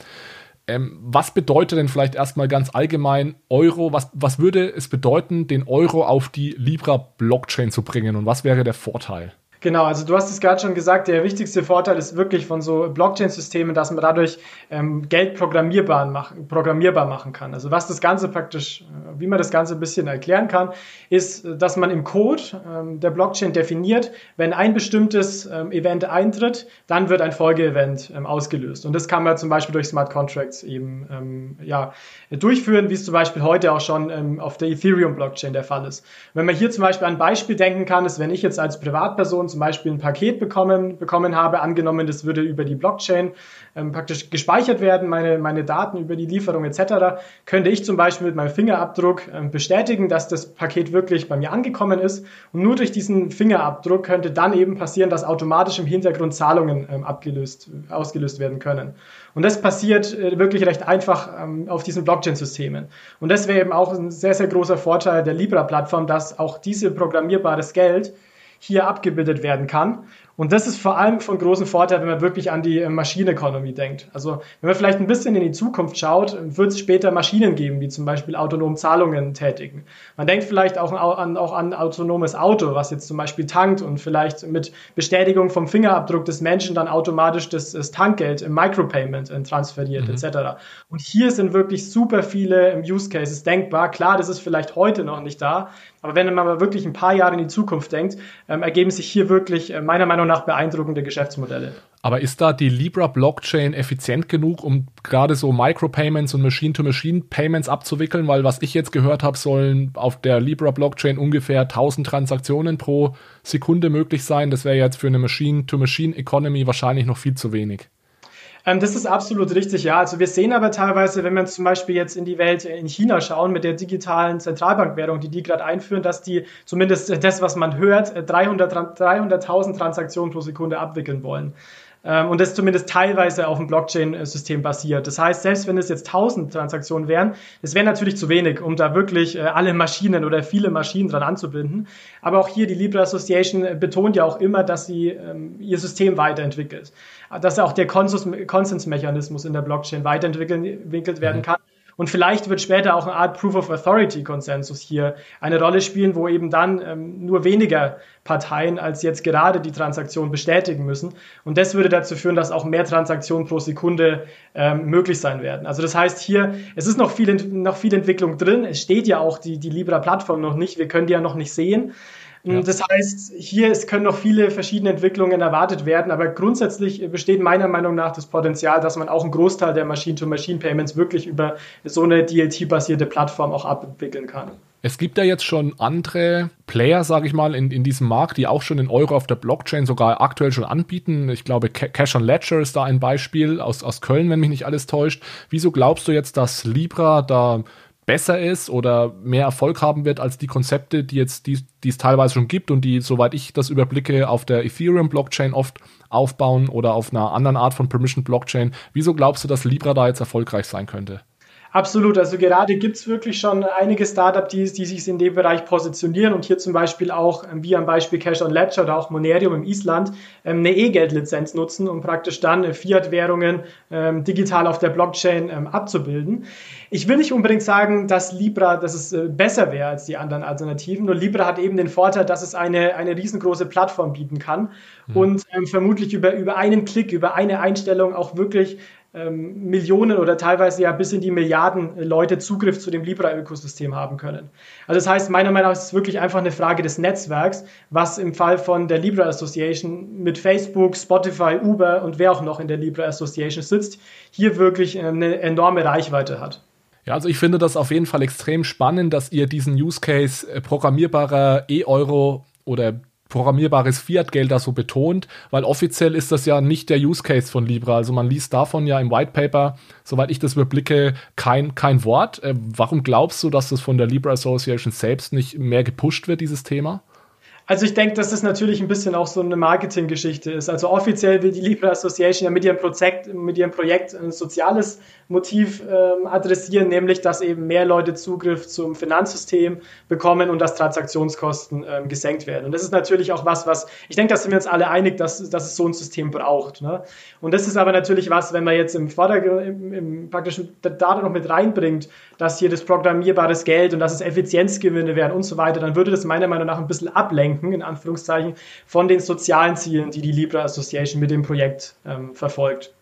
Ähm, was bedeutet denn vielleicht erstmal ganz allgemein Euro? Was, was würde es bedeuten, den Euro auf die Libra-Blockchain zu bringen und was wäre der Vorteil? Genau, also du hast es gerade schon gesagt, der wichtigste Vorteil ist wirklich von so Blockchain-Systemen, dass man dadurch ähm, Geld programmierbar machen, programmierbar machen kann. Also was das Ganze praktisch, äh, wie man das Ganze ein bisschen erklären kann, ist, dass man im Code ähm, der Blockchain definiert, wenn ein bestimmtes ähm, Event eintritt, dann wird ein Folgeevent ähm, ausgelöst. Und das kann man zum Beispiel durch Smart Contracts eben ähm, ja, durchführen, wie es zum Beispiel heute auch schon ähm, auf der Ethereum-Blockchain der Fall ist. Wenn man hier zum Beispiel ein Beispiel denken kann, ist, wenn ich jetzt als Privatperson zum Beispiel ein Paket bekommen, bekommen habe, angenommen, das würde über die Blockchain ähm, praktisch gespeichert werden, meine, meine Daten über die Lieferung etc., könnte ich zum Beispiel mit meinem Fingerabdruck ähm, bestätigen, dass das Paket wirklich bei mir angekommen ist. Und nur durch diesen Fingerabdruck könnte dann eben passieren, dass automatisch im Hintergrund Zahlungen ähm, abgelöst, ausgelöst werden können. Und das passiert äh, wirklich recht einfach ähm, auf diesen Blockchain-Systemen. Und das wäre eben auch ein sehr, sehr großer Vorteil der Libra-Plattform, dass auch diese programmierbares Geld hier abgebildet werden kann. Und das ist vor allem von großem Vorteil, wenn man wirklich an die äh, Machine denkt. Also wenn man vielleicht ein bisschen in die Zukunft schaut, wird es später Maschinen geben, die zum Beispiel autonom Zahlungen tätigen. Man denkt vielleicht auch an, auch an autonomes Auto, was jetzt zum Beispiel tankt und vielleicht mit Bestätigung vom Fingerabdruck des Menschen dann automatisch das, das Tankgeld im Micropayment äh, transferiert mhm. etc. Und hier sind wirklich super viele ähm, Use Cases denkbar. Klar, das ist vielleicht heute noch nicht da, aber wenn man mal wirklich ein paar Jahre in die Zukunft denkt, ähm, ergeben sich hier wirklich äh, meiner Meinung nach beeindruckende Geschäftsmodelle. Aber ist da die Libra Blockchain effizient genug, um gerade so Micropayments und Machine-to-Machine-Payments abzuwickeln? Weil was ich jetzt gehört habe, sollen auf der Libra Blockchain ungefähr 1000 Transaktionen pro Sekunde möglich sein. Das wäre jetzt für eine Machine-to-Machine-Economy wahrscheinlich noch viel zu wenig. Ähm, das ist absolut richtig, ja. Also wir sehen aber teilweise, wenn wir zum Beispiel jetzt in die Welt in China schauen mit der digitalen Zentralbankwährung, die die gerade einführen, dass die zumindest das, was man hört, 300.000 300 Transaktionen pro Sekunde abwickeln wollen. Ähm, und das zumindest teilweise auf dem Blockchain-System basiert. Das heißt, selbst wenn es jetzt 1000 Transaktionen wären, das wäre natürlich zu wenig, um da wirklich äh, alle Maschinen oder viele Maschinen dran anzubinden. Aber auch hier die Libra Association betont ja auch immer, dass sie ähm, ihr System weiterentwickelt, dass auch der Konsensmechanismus in der Blockchain weiterentwickelt werden mhm. Und vielleicht wird später auch eine Art Proof of Authority Konsensus hier eine Rolle spielen, wo eben dann ähm, nur weniger Parteien als jetzt gerade die Transaktion bestätigen müssen. Und das würde dazu führen, dass auch mehr Transaktionen pro Sekunde ähm, möglich sein werden. Also das heißt hier, es ist noch viel, noch viel Entwicklung drin. Es steht ja auch die, die Libra-Plattform noch nicht. Wir können die ja noch nicht sehen. Ja. Das heißt, hier es können noch viele verschiedene Entwicklungen erwartet werden, aber grundsätzlich besteht meiner Meinung nach das Potenzial, dass man auch einen Großteil der Machine-to-Machine-Payments wirklich über so eine DLT-basierte Plattform auch abwickeln kann. Es gibt ja jetzt schon andere Player, sage ich mal, in, in diesem Markt, die auch schon in Euro auf der Blockchain sogar aktuell schon anbieten. Ich glaube, Cash on Ledger ist da ein Beispiel aus, aus Köln, wenn mich nicht alles täuscht. Wieso glaubst du jetzt, dass Libra da besser ist oder mehr Erfolg haben wird als die Konzepte, die jetzt die, die es teilweise schon gibt und die, soweit ich das überblicke, auf der Ethereum Blockchain oft aufbauen oder auf einer anderen Art von Permission Blockchain. Wieso glaubst du, dass Libra da jetzt erfolgreich sein könnte? Absolut. Also gerade gibt es wirklich schon einige Startups, die, die sich in dem Bereich positionieren und hier zum Beispiel auch, ähm, wie am Beispiel Cash on Ledger oder auch Monerium im Island, ähm, eine E-Geld-Lizenz nutzen, um praktisch dann äh, Fiat-Währungen ähm, digital auf der Blockchain abzubilden. Ich will nicht unbedingt sagen, dass Libra, dass es äh, besser wäre als die anderen Alternativen. Nur Libra hat eben den Vorteil, dass es eine, eine riesengroße Plattform bieten kann mhm. und ähm, vermutlich über, über einen Klick, über eine Einstellung auch wirklich ähm, Millionen oder teilweise ja bis in die Milliarden Leute Zugriff zu dem Libra-Ökosystem haben können. Also das heißt, meiner Meinung nach ist es wirklich einfach eine Frage des Netzwerks, was im Fall von der Libra Association mit Facebook, Spotify, Uber und wer auch noch in der Libra Association sitzt, hier wirklich äh, eine enorme Reichweite hat. Ja, also ich finde das auf jeden Fall extrem spannend, dass ihr diesen Use Case äh, programmierbarer E-Euro oder programmierbares Fiat-Geld da so betont, weil offiziell ist das ja nicht der Use Case von Libra. Also man liest davon ja im White Paper, soweit ich das überblicke, kein, kein Wort. Äh, warum glaubst du, dass das von der Libra Association selbst nicht mehr gepusht wird, dieses Thema? Also ich denke, dass das natürlich ein bisschen auch so eine Marketinggeschichte ist. Also offiziell will die Libra Association ja mit ihrem Projekt, mit ihrem Projekt ein soziales Motiv ähm, adressieren, nämlich dass eben mehr Leute Zugriff zum Finanzsystem bekommen und dass Transaktionskosten ähm, gesenkt werden. Und das ist natürlich auch was, was ich denke, da sind wir uns alle einig, dass, dass es so ein System braucht. Ne? Und das ist aber natürlich was, wenn man jetzt im Vordergrund, im, im praktischen Daten noch mit reinbringt, dass hier das programmierbares Geld und dass es Effizienzgewinne werden und so weiter, dann würde das meiner Meinung nach ein bisschen ablenken, in Anführungszeichen, von den sozialen Zielen, die die Libra Association mit dem Projekt ähm, verfolgt.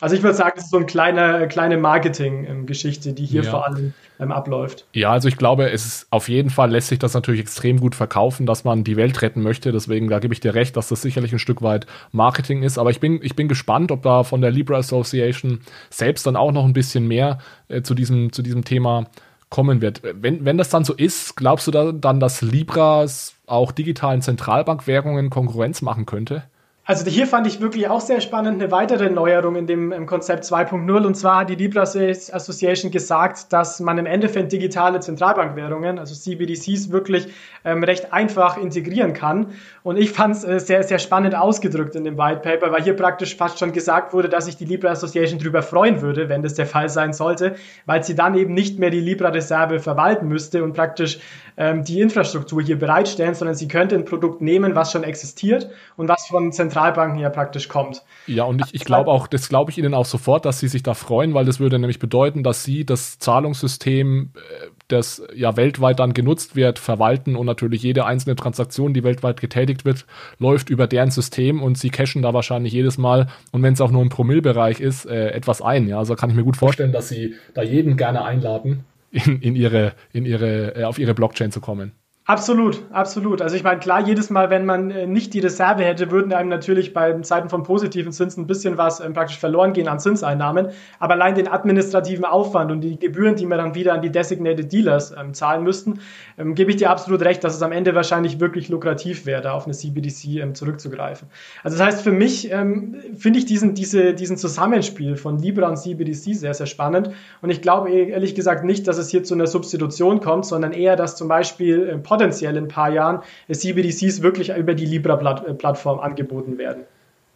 Also ich würde sagen, es ist so eine kleine, kleine Marketing-Geschichte, die hier ja. vor allem ähm, abläuft. Ja, also ich glaube, es ist auf jeden Fall lässt sich das natürlich extrem gut verkaufen, dass man die Welt retten möchte. Deswegen, da gebe ich dir recht, dass das sicherlich ein Stück weit Marketing ist. Aber ich bin, ich bin gespannt, ob da von der Libra Association selbst dann auch noch ein bisschen mehr äh, zu, diesem, zu diesem Thema kommen wird. Wenn, wenn das dann so ist, glaubst du da, dann, dass Libras auch digitalen Zentralbankwährungen Konkurrenz machen könnte? Also hier fand ich wirklich auch sehr spannend eine weitere Neuerung in dem Konzept 2.0 und zwar hat die Libra Association gesagt, dass man im Endeffekt digitale Zentralbankwährungen, also CBDCs, wirklich ähm, recht einfach integrieren kann. Und ich fand es äh, sehr, sehr spannend ausgedrückt in dem White Paper, weil hier praktisch fast schon gesagt wurde, dass sich die Libra Association darüber freuen würde, wenn das der Fall sein sollte, weil sie dann eben nicht mehr die Libra-Reserve verwalten müsste und praktisch ähm, die Infrastruktur hier bereitstellen, sondern sie könnte ein Produkt nehmen, was schon existiert und was von Zentral Zentralbanken ja praktisch kommt. Ja, und ich, ich glaube auch, das glaube ich Ihnen auch sofort, dass Sie sich da freuen, weil das würde nämlich bedeuten, dass Sie das Zahlungssystem, äh, das ja weltweit dann genutzt wird, verwalten und natürlich jede einzelne Transaktion, die weltweit getätigt wird, läuft über deren System und Sie cashen da wahrscheinlich jedes Mal und wenn es auch nur im Promillbereich ist, äh, etwas ein. Ja, also kann ich mir gut vorstellen, dass Sie da jeden gerne einladen, in, in ihre, in ihre, äh, auf ihre Blockchain zu kommen. Absolut, absolut. Also ich meine, klar, jedes Mal, wenn man äh, nicht die Reserve hätte, würden einem natürlich bei Zeiten von positiven Zinsen ein bisschen was ähm, praktisch verloren gehen an Zinseinnahmen. Aber allein den administrativen Aufwand und die Gebühren, die man dann wieder an die Designated Dealers ähm, zahlen müssten, ähm, gebe ich dir absolut recht, dass es am Ende wahrscheinlich wirklich lukrativ wäre, da auf eine CBDC ähm, zurückzugreifen. Also das heißt, für mich ähm, finde ich diesen, diese, diesen Zusammenspiel von Libra und CBDC sehr, sehr spannend. Und ich glaube ehrlich gesagt nicht, dass es hier zu einer Substitution kommt, sondern eher, dass zum Beispiel äh, potenziell in ein paar Jahren CBDCs wirklich über die Libra-Plattform angeboten werden.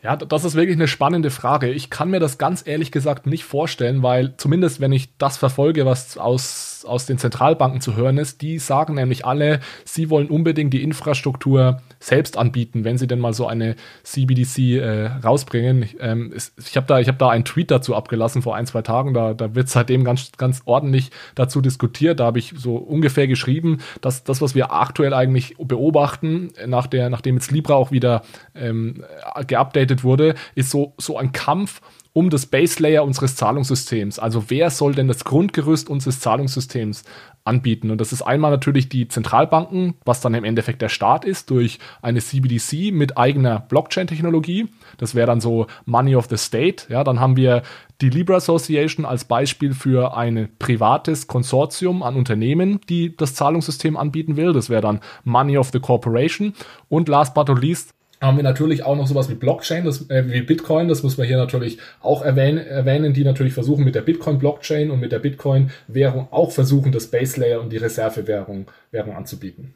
Ja, das ist wirklich eine spannende Frage. Ich kann mir das ganz ehrlich gesagt nicht vorstellen, weil zumindest wenn ich das verfolge, was aus aus den Zentralbanken zu hören ist, die sagen nämlich alle, sie wollen unbedingt die Infrastruktur selbst anbieten, wenn sie denn mal so eine CBDC äh, rausbringen. Ich, ähm, ich habe da, hab da einen Tweet dazu abgelassen vor ein, zwei Tagen, da, da wird seitdem ganz, ganz ordentlich dazu diskutiert. Da habe ich so ungefähr geschrieben, dass das, was wir aktuell eigentlich beobachten, nach der, nachdem jetzt Libra auch wieder ähm, geupdatet wurde, ist so, so ein Kampf um das Base Layer unseres Zahlungssystems. Also wer soll denn das Grundgerüst unseres Zahlungssystems anbieten? Und das ist einmal natürlich die Zentralbanken, was dann im Endeffekt der Staat ist, durch eine CBDC mit eigener Blockchain-Technologie. Das wäre dann so Money of the State. Ja, dann haben wir die Libra Association als Beispiel für ein privates Konsortium an Unternehmen, die das Zahlungssystem anbieten will. Das wäre dann Money of the Corporation. Und last but not least haben wir natürlich auch noch sowas wie Blockchain, das, äh, wie Bitcoin, das muss man hier natürlich auch erwähnen, erwähnen, die natürlich versuchen mit der Bitcoin-Blockchain und mit der Bitcoin-Währung auch versuchen, das Base Layer und die Reservewährung Währung anzubieten.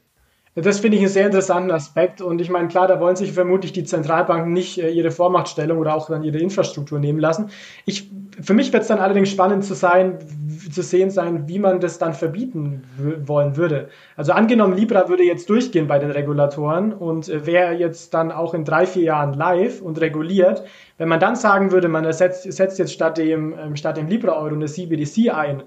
Das finde ich einen sehr interessanten Aspekt. Und ich meine, klar, da wollen sich vermutlich die Zentralbanken nicht äh, ihre Vormachtstellung oder auch dann ihre Infrastruktur nehmen lassen. Ich, für mich wird es dann allerdings spannend zu sein, zu sehen sein, wie man das dann verbieten wollen würde. Also angenommen, Libra würde jetzt durchgehen bei den Regulatoren und äh, wäre jetzt dann auch in drei, vier Jahren live und reguliert. Wenn man dann sagen würde, man ersetzt, setzt jetzt statt dem, ähm, statt dem Libra-Euro eine CBDC ein,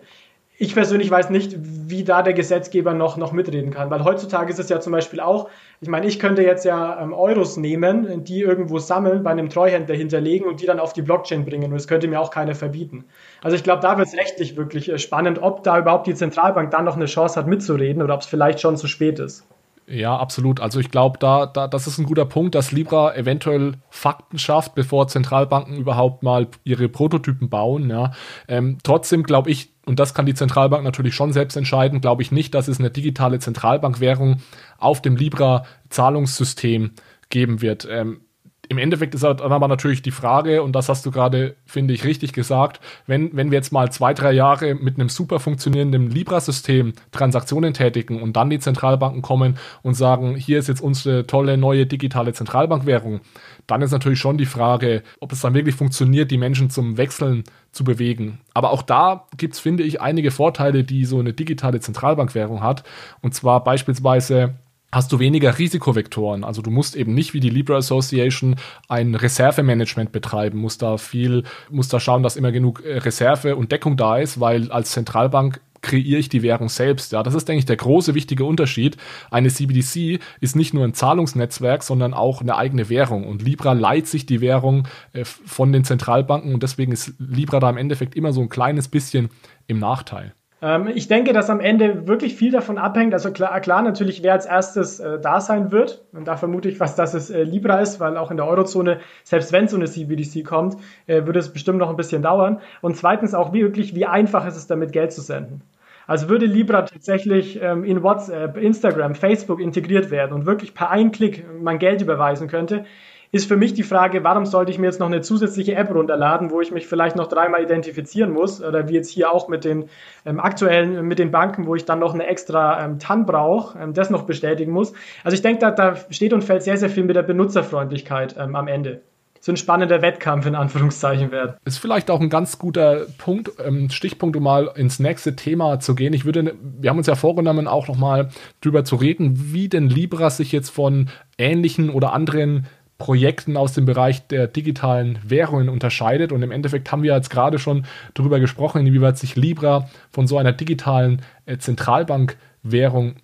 ich persönlich weiß nicht, wie da der Gesetzgeber noch, noch mitreden kann, weil heutzutage ist es ja zum Beispiel auch, ich meine, ich könnte jetzt ja ähm, Euros nehmen, die irgendwo sammeln, bei einem Treuhänder hinterlegen und die dann auf die Blockchain bringen und das könnte mir auch keiner verbieten. Also ich glaube, da wird es rechtlich wirklich äh, spannend, ob da überhaupt die Zentralbank dann noch eine Chance hat mitzureden oder ob es vielleicht schon zu spät ist. Ja, absolut. Also ich glaube, da, da, das ist ein guter Punkt, dass Libra eventuell Fakten schafft, bevor Zentralbanken überhaupt mal ihre Prototypen bauen. Ja. Ähm, trotzdem glaube ich, und das kann die Zentralbank natürlich schon selbst entscheiden, glaube ich nicht, dass es eine digitale Zentralbankwährung auf dem Libra-Zahlungssystem geben wird. Ähm, im Endeffekt ist dann aber natürlich die Frage, und das hast du gerade, finde ich, richtig gesagt, wenn, wenn wir jetzt mal zwei, drei Jahre mit einem super funktionierenden Libra-System Transaktionen tätigen und dann die Zentralbanken kommen und sagen, hier ist jetzt unsere tolle neue digitale Zentralbankwährung, dann ist natürlich schon die Frage, ob es dann wirklich funktioniert, die Menschen zum Wechseln zu bewegen. Aber auch da gibt es, finde ich, einige Vorteile, die so eine digitale Zentralbankwährung hat. Und zwar beispielsweise hast du weniger Risikovektoren. Also du musst eben nicht wie die Libra Association ein Reservemanagement betreiben, musst da viel, musst da schauen, dass immer genug äh, Reserve und Deckung da ist, weil als Zentralbank kreiere ich die Währung selbst. Ja, das ist, denke ich, der große wichtige Unterschied. Eine CBDC ist nicht nur ein Zahlungsnetzwerk, sondern auch eine eigene Währung. Und Libra leiht sich die Währung äh, von den Zentralbanken und deswegen ist Libra da im Endeffekt immer so ein kleines bisschen im Nachteil. Ähm, ich denke, dass am Ende wirklich viel davon abhängt. Also klar, klar natürlich, wer als erstes äh, da sein wird. Und da vermute ich fast, dass es äh, Libra ist, weil auch in der Eurozone, selbst wenn so eine CBDC kommt, äh, würde es bestimmt noch ein bisschen dauern. Und zweitens auch wie wirklich, wie einfach ist es damit, Geld zu senden. Also würde Libra tatsächlich ähm, in WhatsApp, Instagram, Facebook integriert werden und wirklich per Einklick man Geld überweisen könnte, ist für mich die Frage, warum sollte ich mir jetzt noch eine zusätzliche App runterladen, wo ich mich vielleicht noch dreimal identifizieren muss oder wie jetzt hier auch mit den ähm, aktuellen, mit den Banken, wo ich dann noch eine extra ähm, TAN brauche, ähm, das noch bestätigen muss. Also ich denke, da, da steht und fällt sehr, sehr viel mit der Benutzerfreundlichkeit ähm, am Ende so ein spannender Wettkampf in Anführungszeichen werden. Ist vielleicht auch ein ganz guter Punkt, ähm, Stichpunkt, um mal ins nächste Thema zu gehen. Ich würde, wir haben uns ja vorgenommen, auch nochmal drüber zu reden, wie denn Libra sich jetzt von ähnlichen oder anderen Projekten aus dem Bereich der digitalen Währungen unterscheidet. Und im Endeffekt haben wir jetzt gerade schon darüber gesprochen, inwieweit sich Libra von so einer digitalen äh, Zentralbankwährung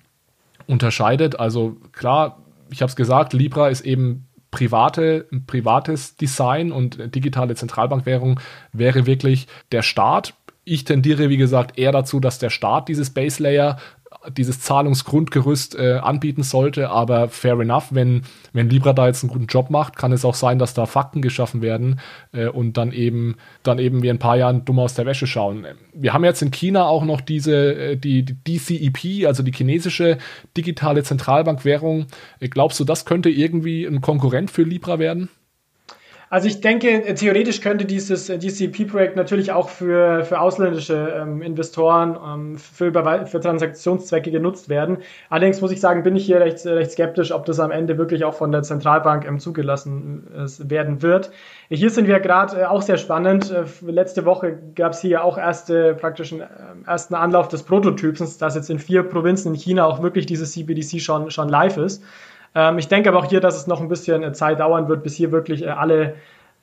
unterscheidet. Also klar, ich habe es gesagt, Libra ist eben private, ein privates Design und digitale Zentralbankwährung wäre wirklich der Start. Ich tendiere, wie gesagt, eher dazu, dass der Staat dieses Base Layer dieses Zahlungsgrundgerüst äh, anbieten sollte, aber fair enough, wenn, wenn Libra da jetzt einen guten Job macht, kann es auch sein, dass da Fakten geschaffen werden äh, und dann eben, dann eben wir in ein paar Jahren dumm aus der Wäsche schauen. Wir haben jetzt in China auch noch diese, äh, die, die DCEP, also die chinesische digitale Zentralbankwährung. Äh, glaubst du, das könnte irgendwie ein Konkurrent für Libra werden? Also ich denke, theoretisch könnte dieses äh, DCP-Projekt natürlich auch für, für ausländische ähm, Investoren ähm, für, für Transaktionszwecke genutzt werden. Allerdings muss ich sagen, bin ich hier recht, recht skeptisch, ob das am Ende wirklich auch von der Zentralbank ähm, zugelassen äh, werden wird. Hier sind wir gerade äh, auch sehr spannend. Äh, letzte Woche gab es hier auch erste, praktisch einen äh, ersten Anlauf des Prototyps, dass jetzt in vier Provinzen in China auch wirklich dieses CBDC schon, schon live ist. Ähm, ich denke aber auch hier, dass es noch ein bisschen äh, Zeit dauern wird, bis hier wirklich äh, alle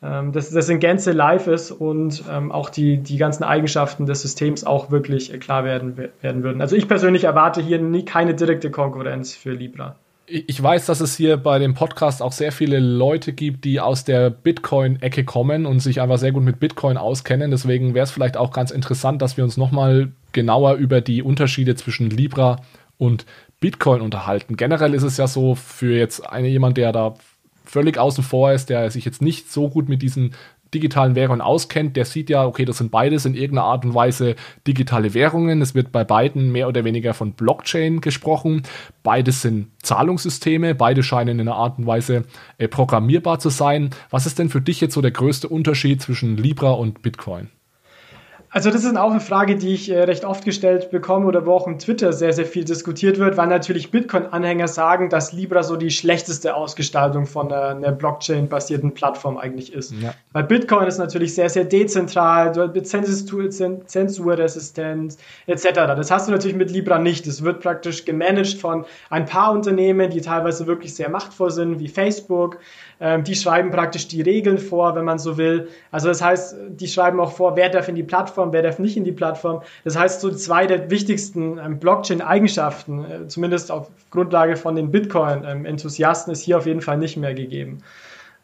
ähm, dass das in Gänze live ist und ähm, auch die, die ganzen Eigenschaften des Systems auch wirklich äh, klar werden, werden würden. Also ich persönlich erwarte hier nie keine direkte Konkurrenz für Libra. Ich weiß, dass es hier bei dem Podcast auch sehr viele Leute gibt, die aus der Bitcoin-Ecke kommen und sich einfach sehr gut mit Bitcoin auskennen. Deswegen wäre es vielleicht auch ganz interessant, dass wir uns nochmal genauer über die Unterschiede zwischen Libra und Bitcoin unterhalten. Generell ist es ja so, für jetzt eine, jemand, der da völlig außen vor ist, der sich jetzt nicht so gut mit diesen digitalen Währungen auskennt, der sieht ja, okay, das sind beides in irgendeiner Art und Weise digitale Währungen. Es wird bei beiden mehr oder weniger von Blockchain gesprochen. Beides sind Zahlungssysteme, beide scheinen in einer Art und Weise äh, programmierbar zu sein. Was ist denn für dich jetzt so der größte Unterschied zwischen Libra und Bitcoin? Also das ist auch eine Frage, die ich äh, recht oft gestellt bekomme oder wo auch im Twitter sehr, sehr viel diskutiert wird, weil natürlich Bitcoin-Anhänger sagen, dass Libra so die schlechteste Ausgestaltung von einer, Blockchain-basierten Plattform eigentlich ist. Ja. Weil Bitcoin ist natürlich sehr, sehr dezentral, zensurresistent etc. Das hast du natürlich mit Libra nicht. Es wird praktisch gemanagt von ein paar Unternehmen, die teilweise wirklich sehr machtvoll sind, wie Facebook, die schreiben praktisch die Regeln vor, wenn man so will. Also das heißt, die schreiben auch vor, wer darf in die Plattform, wer darf nicht in die Plattform. Das heißt, so zwei der wichtigsten ähm, Blockchain-Eigenschaften, äh, zumindest auf Grundlage von den Bitcoin-Enthusiasten, ist hier auf jeden Fall nicht mehr gegeben.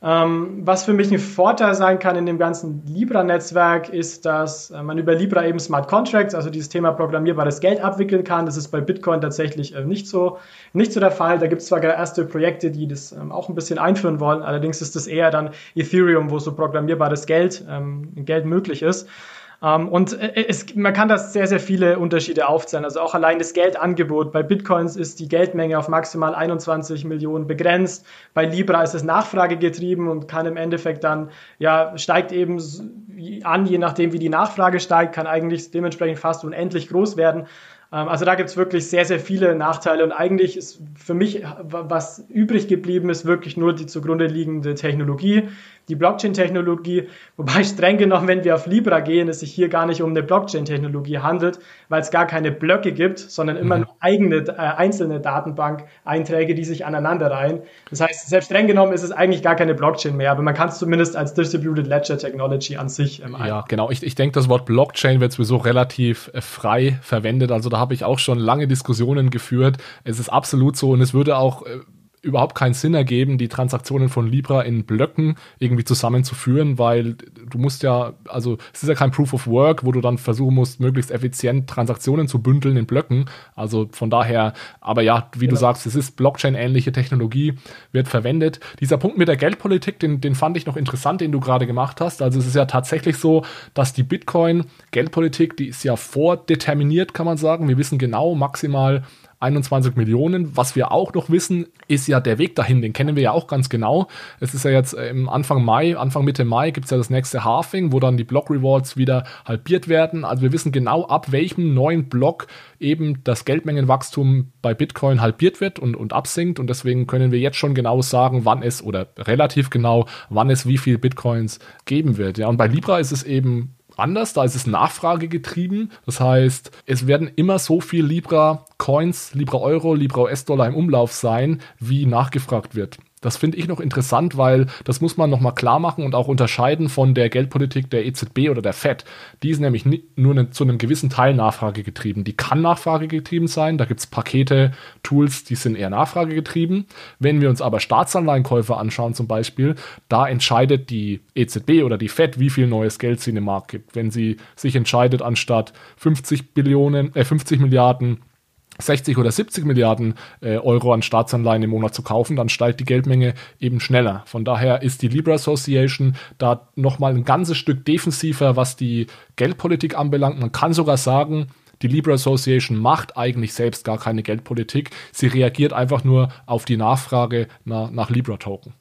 Ähm, was für mich ein Vorteil sein kann in dem ganzen Libra-Netzwerk, ist, dass äh, man über Libra eben Smart Contracts, also dieses Thema programmierbares Geld abwickeln kann. Das ist bei Bitcoin tatsächlich äh, nicht, so, nicht so der Fall. Da gibt es zwar erste Projekte, die das ähm, auch ein bisschen einführen wollen, allerdings ist das eher dann Ethereum, wo so programmierbares Geld, ähm, Geld möglich ist. Ähm, und äh, es, man kann das sehr, sehr viele Unterschiede aufzählen. Also auch allein das Geldangebot. Bei Bitcoins ist die Geldmenge auf maximal 21 Millionen begrenzt. Bei Libra ist es nachfragegetrieben und kann im Endeffekt dann, ja, steigt eben an, je nachdem wie die Nachfrage steigt, kann eigentlich dementsprechend fast unendlich groß werden. Ähm, also da gibt es wirklich sehr, sehr viele Nachteile und eigentlich ist für mich, was übrig geblieben ist, wirklich nur die zugrunde liegende Technologie, die Blockchain-Technologie, wobei streng genommen, wenn wir auf Libra gehen, es sich hier gar nicht um eine Blockchain-Technologie handelt, weil es gar keine Blöcke gibt, sondern immer mhm. nur eigene, äh, einzelne Datenbank-Einträge, die sich aneinanderreihen. Das heißt, selbst streng genommen ist es eigentlich gar keine Blockchain mehr, aber man kann es zumindest als Distributed Ledger Technology an sich ähm, Ja, genau. Ich, ich denke, das Wort Blockchain wird sowieso relativ äh, frei verwendet. Also da habe ich auch schon lange Diskussionen geführt. Es ist absolut so und es würde auch äh, überhaupt keinen Sinn ergeben, die Transaktionen von Libra in Blöcken irgendwie zusammenzuführen, weil du musst ja, also es ist ja kein Proof of Work, wo du dann versuchen musst, möglichst effizient Transaktionen zu bündeln in Blöcken. Also von daher, aber ja, wie genau. du sagst, es ist Blockchain-ähnliche Technologie, wird verwendet. Dieser Punkt mit der Geldpolitik, den, den fand ich noch interessant, den du gerade gemacht hast. Also es ist ja tatsächlich so, dass die Bitcoin-Geldpolitik, die ist ja vordeterminiert, kann man sagen. Wir wissen genau maximal, 21 Millionen. Was wir auch noch wissen, ist ja der Weg dahin, den kennen wir ja auch ganz genau. Es ist ja jetzt äh, im Anfang Mai, Anfang Mitte Mai gibt es ja das nächste Halving, wo dann die Block Rewards wieder halbiert werden. Also wir wissen genau, ab welchem neuen Block eben das Geldmengenwachstum bei Bitcoin halbiert wird und, und absinkt. Und deswegen können wir jetzt schon genau sagen, wann es oder relativ genau, wann es wie viel Bitcoins geben wird. Ja, und bei Libra ist es eben anders. Da ist es Nachfrage getrieben. Das heißt, es werden immer so viel Libra Coins, Libra Euro, Libra US-Dollar im Umlauf sein, wie nachgefragt wird. Das finde ich noch interessant, weil das muss man nochmal klar machen und auch unterscheiden von der Geldpolitik der EZB oder der FED. Die ist nämlich nur ne, zu einem gewissen Teil nachfragegetrieben. Die kann nachfragegetrieben sein. Da gibt es Pakete, Tools, die sind eher nachfragegetrieben. Wenn wir uns aber Staatsanleihenkäufe anschauen zum Beispiel, da entscheidet die EZB oder die FED, wie viel neues Geld sie in den Markt gibt. Wenn sie sich entscheidet, anstatt 50 Billionen, äh 50 Milliarden 60 oder 70 Milliarden äh, Euro an Staatsanleihen im Monat zu kaufen, dann steigt die Geldmenge eben schneller. Von daher ist die Libra Association da nochmal ein ganzes Stück defensiver, was die Geldpolitik anbelangt. Man kann sogar sagen, die Libra Association macht eigentlich selbst gar keine Geldpolitik. Sie reagiert einfach nur auf die Nachfrage nach, nach Libra-Token.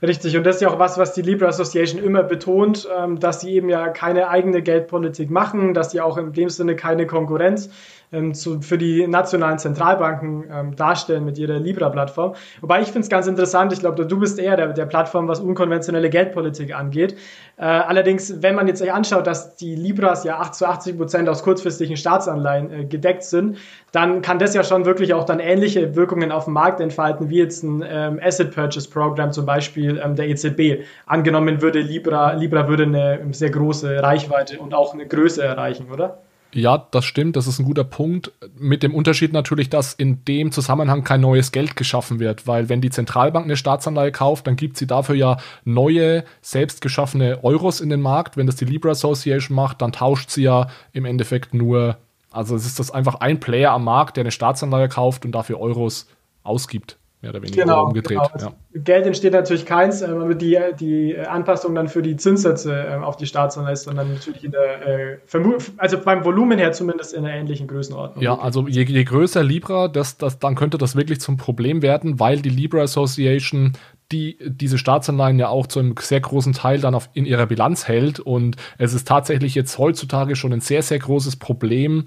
Richtig, und das ist ja auch was, was die Libra Association immer betont, ähm, dass sie eben ja keine eigene Geldpolitik machen, dass sie auch in dem Sinne keine Konkurrenz ähm, zu, für die nationalen Zentralbanken ähm, darstellen mit ihrer Libra-Plattform. Wobei ich finde es ganz interessant, ich glaube, du bist eher der, der Plattform, was unkonventionelle Geldpolitik angeht. Äh, allerdings, wenn man jetzt sich anschaut, dass die Libras ja 8 zu 80 Prozent aus kurzfristigen Staatsanleihen äh, gedeckt sind, dann kann das ja schon wirklich auch dann ähnliche Wirkungen auf dem Markt entfalten, wie jetzt ein ähm, Asset Purchase Program zum Beispiel ähm, der EZB. Angenommen würde Libra, Libra würde eine sehr große Reichweite und auch eine Größe erreichen, oder? Ja, das stimmt, das ist ein guter Punkt. Mit dem Unterschied natürlich, dass in dem Zusammenhang kein neues Geld geschaffen wird, weil wenn die Zentralbank eine Staatsanleihe kauft, dann gibt sie dafür ja neue, selbst geschaffene Euros in den Markt. Wenn das die Libra Association macht, dann tauscht sie ja im Endeffekt nur, also es ist das einfach ein Player am Markt, der eine Staatsanleihe kauft und dafür Euros ausgibt mehr oder weniger genau, umgedreht. Genau. Ja. Geld entsteht natürlich keins, äh, die, die Anpassung dann für die Zinssätze äh, auf die Staatsanleihe ist, sondern natürlich in der, äh, also beim Volumen her zumindest in einer ähnlichen Größenordnung. Ja, also je, je größer Libra, das, das, dann könnte das wirklich zum Problem werden, weil die Libra Association die diese Staatsanleihen ja auch zu einem sehr großen Teil dann auf, in ihrer Bilanz hält. Und es ist tatsächlich jetzt heutzutage schon ein sehr, sehr großes Problem,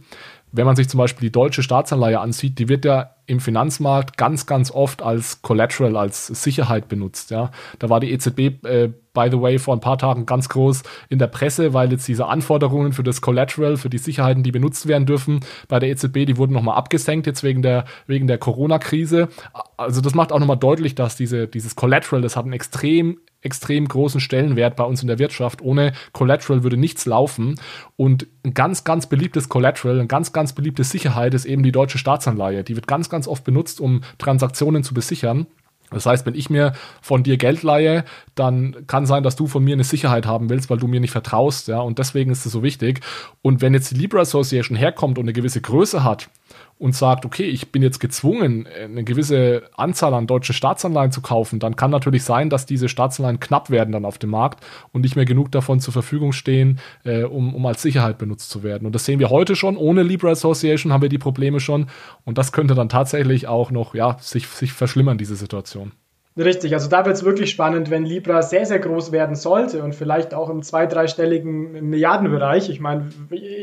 wenn man sich zum Beispiel die deutsche Staatsanleihe ansieht, die wird ja im Finanzmarkt ganz, ganz oft als Collateral, als Sicherheit benutzt. Ja. Da war die EZB, äh, by the way, vor ein paar Tagen ganz groß in der Presse, weil jetzt diese Anforderungen für das Collateral, für die Sicherheiten, die benutzt werden dürfen, bei der EZB, die wurden nochmal abgesenkt, jetzt wegen der, wegen der Corona-Krise. Also das macht auch nochmal deutlich, dass diese, dieses Collateral, das hat einen extrem extrem großen Stellenwert bei uns in der Wirtschaft. Ohne Collateral würde nichts laufen. Und ein ganz, ganz beliebtes Collateral, eine ganz, ganz beliebte Sicherheit ist eben die deutsche Staatsanleihe. Die wird ganz, ganz oft benutzt, um Transaktionen zu besichern. Das heißt, wenn ich mir von dir Geld leihe, dann kann sein, dass du von mir eine Sicherheit haben willst, weil du mir nicht vertraust, ja, und deswegen ist es so wichtig. Und wenn jetzt die Libra Association herkommt und eine gewisse Größe hat und sagt, okay, ich bin jetzt gezwungen, eine gewisse Anzahl an deutschen Staatsanleihen zu kaufen, dann kann natürlich sein, dass diese Staatsanleihen knapp werden dann auf dem Markt und nicht mehr genug davon zur Verfügung stehen, äh, um, um als Sicherheit benutzt zu werden. Und das sehen wir heute schon. Ohne Libra Association haben wir die Probleme schon. Und das könnte dann tatsächlich auch noch, ja, sich, sich verschlimmern, diese Situation. Richtig, also da wird es wirklich spannend, wenn Libra sehr, sehr groß werden sollte und vielleicht auch im zwei-, dreistelligen Milliardenbereich. Ich meine,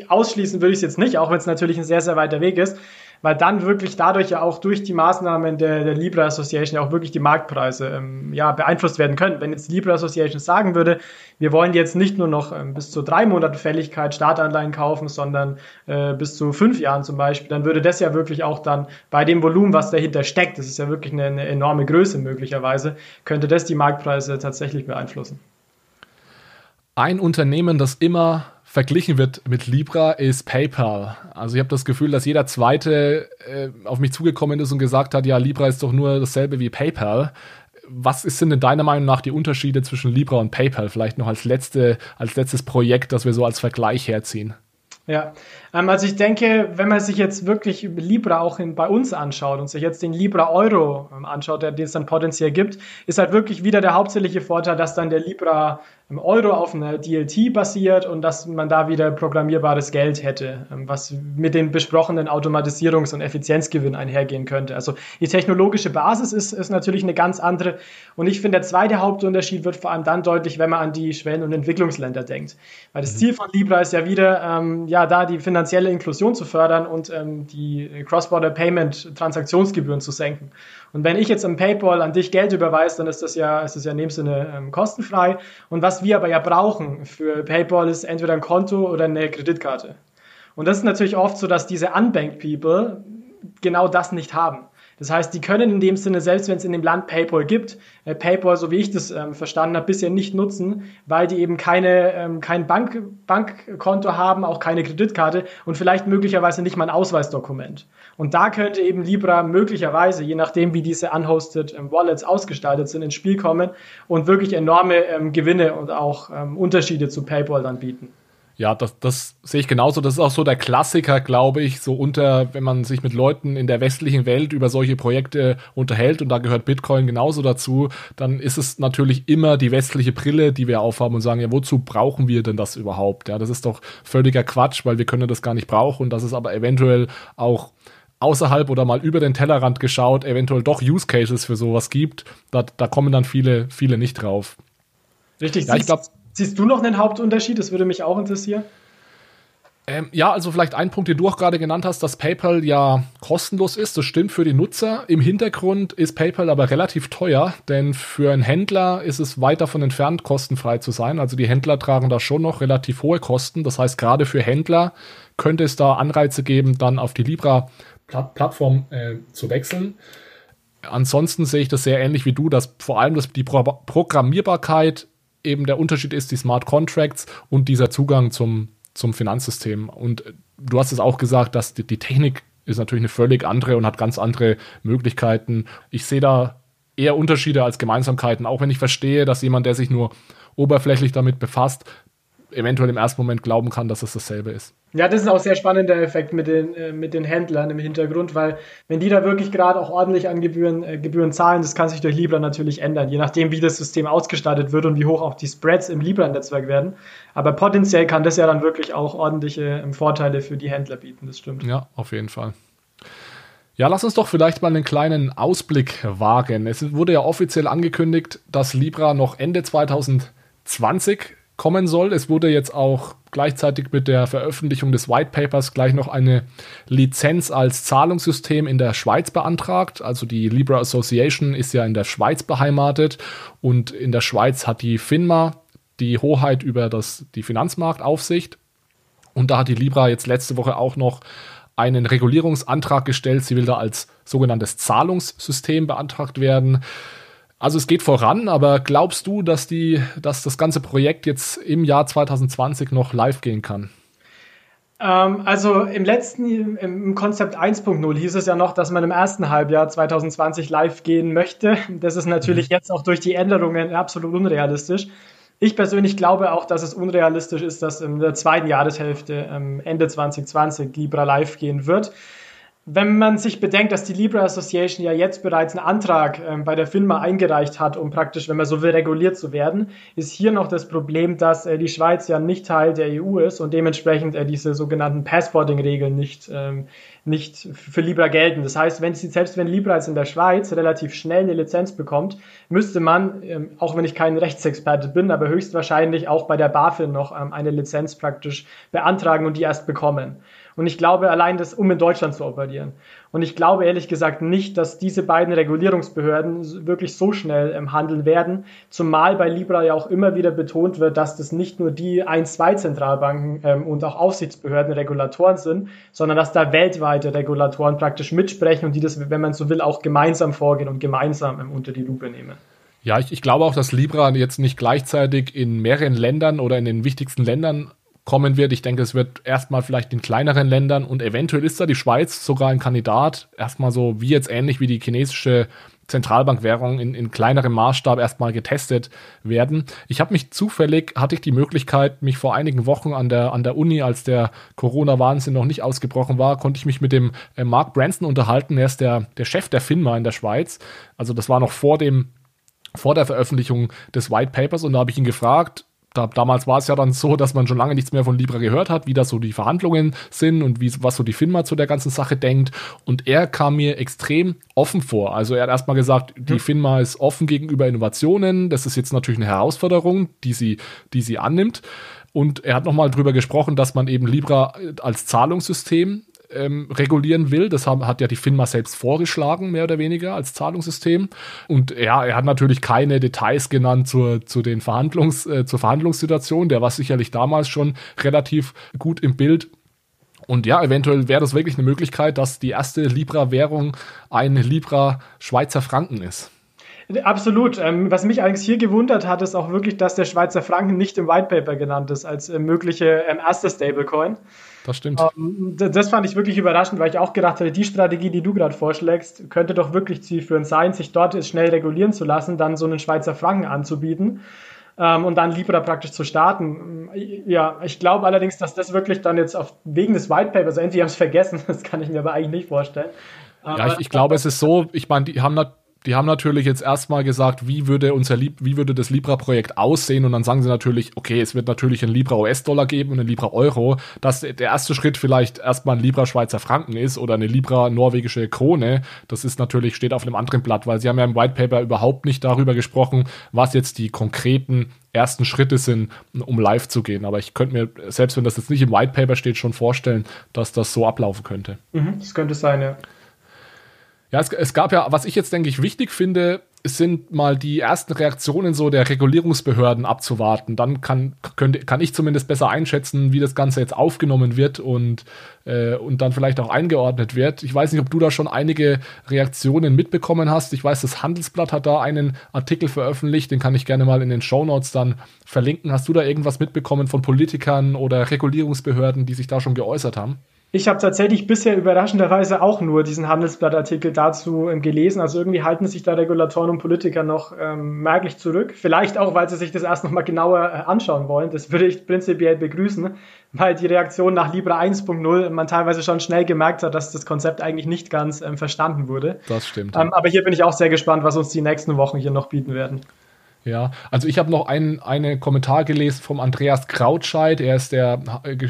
ausschließen würde ich es jetzt nicht, auch wenn es natürlich ein sehr, sehr weiter Weg ist weil dann wirklich dadurch ja auch durch die Maßnahmen der, der Libra Association auch wirklich die Marktpreise ähm, ja, beeinflusst werden können. Wenn jetzt die Libra Association sagen würde, wir wollen jetzt nicht nur noch ähm, bis zu drei Monaten Fälligkeit Startanleihen kaufen, sondern äh, bis zu fünf Jahren zum Beispiel, dann würde das ja wirklich auch dann bei dem Volumen, was dahinter steckt, das ist ja wirklich eine, eine enorme Größe möglicherweise, könnte das die Marktpreise tatsächlich beeinflussen. Ein Unternehmen, das immer verglichen wird mit Libra, ist PayPal. Also ich habe das Gefühl, dass jeder Zweite äh, auf mich zugekommen ist und gesagt hat, ja, Libra ist doch nur dasselbe wie PayPal. Was sind denn deiner Meinung nach die Unterschiede zwischen Libra und PayPal? Vielleicht noch als, letzte, als letztes Projekt, das wir so als Vergleich herziehen. Ja, ähm, also ich denke, wenn man sich jetzt wirklich Libra auch in, bei uns anschaut und sich jetzt den Libra Euro ähm, anschaut, der es dann potenziell gibt, ist halt wirklich wieder der hauptsächliche Vorteil, dass dann der Libra ähm, Euro auf einer DLT basiert und dass man da wieder programmierbares Geld hätte, ähm, was mit den besprochenen Automatisierungs- und Effizienzgewinn einhergehen könnte. Also die technologische Basis ist, ist natürlich eine ganz andere. Und ich finde, der zweite Hauptunterschied wird vor allem dann deutlich, wenn man an die Schwellen- und Entwicklungsländer denkt. Weil das mhm. Ziel von Libra ist ja wieder, ähm, ja, da die finanzielle Inklusion zu fördern und ähm, die Cross-Border Payment Transaktionsgebühren zu senken. Und wenn ich jetzt am PayPal an dich Geld überweise, dann ist das ja, ist das ja in dem Sinne ähm, kostenfrei. Und was wir aber ja brauchen für PayPal ist entweder ein Konto oder eine Kreditkarte. Und das ist natürlich oft so, dass diese unbanked People genau das nicht haben. Das heißt, die können in dem Sinne, selbst wenn es in dem Land PayPal gibt, äh, PayPal, so wie ich das ähm, verstanden habe, bisher nicht nutzen, weil die eben keine, ähm, kein Bank, Bankkonto haben, auch keine Kreditkarte und vielleicht möglicherweise nicht mal ein Ausweisdokument. Und da könnte eben Libra möglicherweise, je nachdem wie diese unhosted ähm, Wallets ausgestaltet sind, ins Spiel kommen und wirklich enorme ähm, Gewinne und auch ähm, Unterschiede zu PayPal dann bieten. Ja, das, das sehe ich genauso. Das ist auch so der Klassiker, glaube ich, so unter, wenn man sich mit Leuten in der westlichen Welt über solche Projekte unterhält und da gehört Bitcoin genauso dazu, dann ist es natürlich immer die westliche Brille, die wir aufhaben und sagen, ja, wozu brauchen wir denn das überhaupt? Ja, das ist doch völliger Quatsch, weil wir können das gar nicht brauchen und das ist aber eventuell auch außerhalb oder mal über den Tellerrand geschaut, eventuell doch Use Cases für sowas gibt. Da, da kommen dann viele, viele nicht drauf. Richtig, ja, ich glaube Siehst du noch einen Hauptunterschied? Das würde mich auch interessieren. Ähm, ja, also vielleicht ein Punkt, den du auch gerade genannt hast, dass PayPal ja kostenlos ist. Das stimmt für die Nutzer. Im Hintergrund ist PayPal aber relativ teuer, denn für einen Händler ist es weit davon entfernt, kostenfrei zu sein. Also die Händler tragen da schon noch relativ hohe Kosten. Das heißt, gerade für Händler könnte es da Anreize geben, dann auf die Libra-Plattform äh, zu wechseln. Ansonsten sehe ich das sehr ähnlich wie du, dass vor allem das, die Pro Programmierbarkeit eben der Unterschied ist, die Smart Contracts und dieser Zugang zum, zum Finanzsystem. Und äh, du hast es auch gesagt, dass die, die Technik ist natürlich eine völlig andere und hat ganz andere Möglichkeiten. Ich sehe da eher Unterschiede als Gemeinsamkeiten, auch wenn ich verstehe, dass jemand, der sich nur oberflächlich damit befasst, eventuell im ersten Moment glauben kann, dass es dasselbe ist. Ja, das ist auch sehr spannender Effekt mit den, äh, mit den Händlern im Hintergrund, weil wenn die da wirklich gerade auch ordentlich an Gebühren, äh, Gebühren zahlen, das kann sich durch Libra natürlich ändern, je nachdem, wie das System ausgestaltet wird und wie hoch auch die Spreads im Libra-Netzwerk werden. Aber potenziell kann das ja dann wirklich auch ordentliche äh, Vorteile für die Händler bieten, das stimmt. Ja, auf jeden Fall. Ja, lass uns doch vielleicht mal einen kleinen Ausblick wagen. Es wurde ja offiziell angekündigt, dass Libra noch Ende 2020 kommen soll. Es wurde jetzt auch gleichzeitig mit der Veröffentlichung des White Papers gleich noch eine Lizenz als Zahlungssystem in der Schweiz beantragt. Also die Libra Association ist ja in der Schweiz beheimatet und in der Schweiz hat die FINMA die Hoheit über das, die Finanzmarktaufsicht. Und da hat die Libra jetzt letzte Woche auch noch einen Regulierungsantrag gestellt. Sie will da als sogenanntes Zahlungssystem beantragt werden. Also es geht voran, aber glaubst du, dass, die, dass das ganze Projekt jetzt im Jahr 2020 noch live gehen kann? Ähm, also im letzten, im Konzept 1.0 hieß es ja noch, dass man im ersten Halbjahr 2020 live gehen möchte. Das ist natürlich mhm. jetzt auch durch die Änderungen absolut unrealistisch. Ich persönlich glaube auch, dass es unrealistisch ist, dass in der zweiten Jahreshälfte ähm, Ende 2020 Libra live gehen wird. Wenn man sich bedenkt, dass die Libra Association ja jetzt bereits einen Antrag ähm, bei der FINMA eingereicht hat, um praktisch, wenn man so will, reguliert zu werden, ist hier noch das Problem, dass äh, die Schweiz ja nicht Teil der EU ist und dementsprechend äh, diese sogenannten Passporting-Regeln nicht, ähm, nicht für Libra gelten. Das heißt, wenn sie, selbst wenn Libra jetzt in der Schweiz relativ schnell eine Lizenz bekommt, müsste man, ähm, auch wenn ich kein Rechtsexperte bin, aber höchstwahrscheinlich auch bei der BaFin noch ähm, eine Lizenz praktisch beantragen und die erst bekommen. Und ich glaube allein das, um in Deutschland zu operieren. Und ich glaube ehrlich gesagt nicht, dass diese beiden Regulierungsbehörden wirklich so schnell ähm, handeln werden. Zumal bei Libra ja auch immer wieder betont wird, dass das nicht nur die ein, zwei Zentralbanken ähm, und auch Aufsichtsbehörden Regulatoren sind, sondern dass da weltweite Regulatoren praktisch mitsprechen und die das, wenn man so will, auch gemeinsam vorgehen und gemeinsam ähm, unter die Lupe nehmen. Ja, ich, ich glaube auch, dass Libra jetzt nicht gleichzeitig in mehreren Ländern oder in den wichtigsten Ländern kommen wird. Ich denke, es wird erstmal vielleicht in kleineren Ländern und eventuell ist da die Schweiz sogar ein Kandidat. Erstmal so wie jetzt ähnlich wie die chinesische Zentralbankwährung in, in kleinerem Maßstab erstmal getestet werden. Ich habe mich zufällig, hatte ich die Möglichkeit, mich vor einigen Wochen an der, an der Uni, als der Corona-Wahnsinn noch nicht ausgebrochen war, konnte ich mich mit dem äh, Mark Branson unterhalten. Er ist der, der Chef der FINMA in der Schweiz. Also das war noch vor dem vor der Veröffentlichung des White Papers und da habe ich ihn gefragt, da, damals war es ja dann so, dass man schon lange nichts mehr von Libra gehört hat, wie das so die Verhandlungen sind und wie, was so die FINMA zu der ganzen Sache denkt. Und er kam mir extrem offen vor. Also er hat erstmal gesagt, die mhm. FINMA ist offen gegenüber Innovationen. Das ist jetzt natürlich eine Herausforderung, die sie, die sie annimmt. Und er hat nochmal drüber gesprochen, dass man eben Libra als Zahlungssystem ähm, regulieren will. Das haben, hat ja die FINMA selbst vorgeschlagen, mehr oder weniger, als Zahlungssystem. Und ja, er hat natürlich keine Details genannt zur, zu den Verhandlungs, äh, zur Verhandlungssituation. Der war sicherlich damals schon relativ gut im Bild. Und ja, eventuell wäre das wirklich eine Möglichkeit, dass die erste Libra-Währung ein Libra-Schweizer Franken ist. Absolut. Ähm, was mich eigentlich hier gewundert hat, ist auch wirklich, dass der Schweizer Franken nicht im White Paper genannt ist als äh, mögliche ähm, erste Stablecoin. Das stimmt. Ähm, das fand ich wirklich überraschend, weil ich auch gedacht habe, die Strategie, die du gerade vorschlägst, könnte doch wirklich zielführend sein, sich dort schnell regulieren zu lassen, dann so einen Schweizer Franken anzubieten ähm, und dann Libra praktisch zu starten. Ja, ich glaube allerdings, dass das wirklich dann jetzt auf, wegen des White Papers, also entweder haben es vergessen, das kann ich mir aber eigentlich nicht vorstellen. Ja, ich, ich glaube, es ist so, ich meine, die haben die haben natürlich jetzt erstmal gesagt, wie würde unser Lib wie würde das Libra-Projekt aussehen und dann sagen sie natürlich, okay, es wird natürlich ein Libra US-Dollar geben und ein Libra Euro, dass der erste Schritt vielleicht erstmal ein Libra Schweizer Franken ist oder eine Libra norwegische Krone. Das ist natürlich steht auf einem anderen Blatt, weil sie haben ja im White Paper überhaupt nicht darüber gesprochen, was jetzt die konkreten ersten Schritte sind, um live zu gehen. Aber ich könnte mir, selbst wenn das jetzt nicht im White Paper steht, schon vorstellen, dass das so ablaufen könnte. Mhm, das könnte sein, ja. Ja, es, es, gab ja, was ich jetzt denke ich wichtig finde, sind mal die ersten Reaktionen so der Regulierungsbehörden abzuwarten. Dann kann, könnte, kann ich zumindest besser einschätzen, wie das Ganze jetzt aufgenommen wird und, äh, und dann vielleicht auch eingeordnet wird. Ich weiß nicht, ob du da schon einige Reaktionen mitbekommen hast. Ich weiß, das Handelsblatt hat da einen Artikel veröffentlicht, den kann ich gerne mal in den Show Notes dann verlinken. Hast du da irgendwas mitbekommen von Politikern oder Regulierungsbehörden, die sich da schon geäußert haben? Ich habe tatsächlich bisher überraschenderweise auch nur diesen Handelsblattartikel dazu ähm, gelesen. Also irgendwie halten sich da Regulatoren und Politiker noch ähm, merklich zurück. Vielleicht auch, weil sie sich das erst nochmal genauer äh, anschauen wollen. Das würde ich prinzipiell begrüßen, weil die Reaktion nach Libra 1.0 man teilweise schon schnell gemerkt hat, dass das Konzept eigentlich nicht ganz ähm, verstanden wurde. Das stimmt. Ähm, aber hier bin ich auch sehr gespannt, was uns die nächsten Wochen hier noch bieten werden. Ja, also ich habe noch einen eine Kommentar gelesen vom Andreas Krautscheid. Er ist der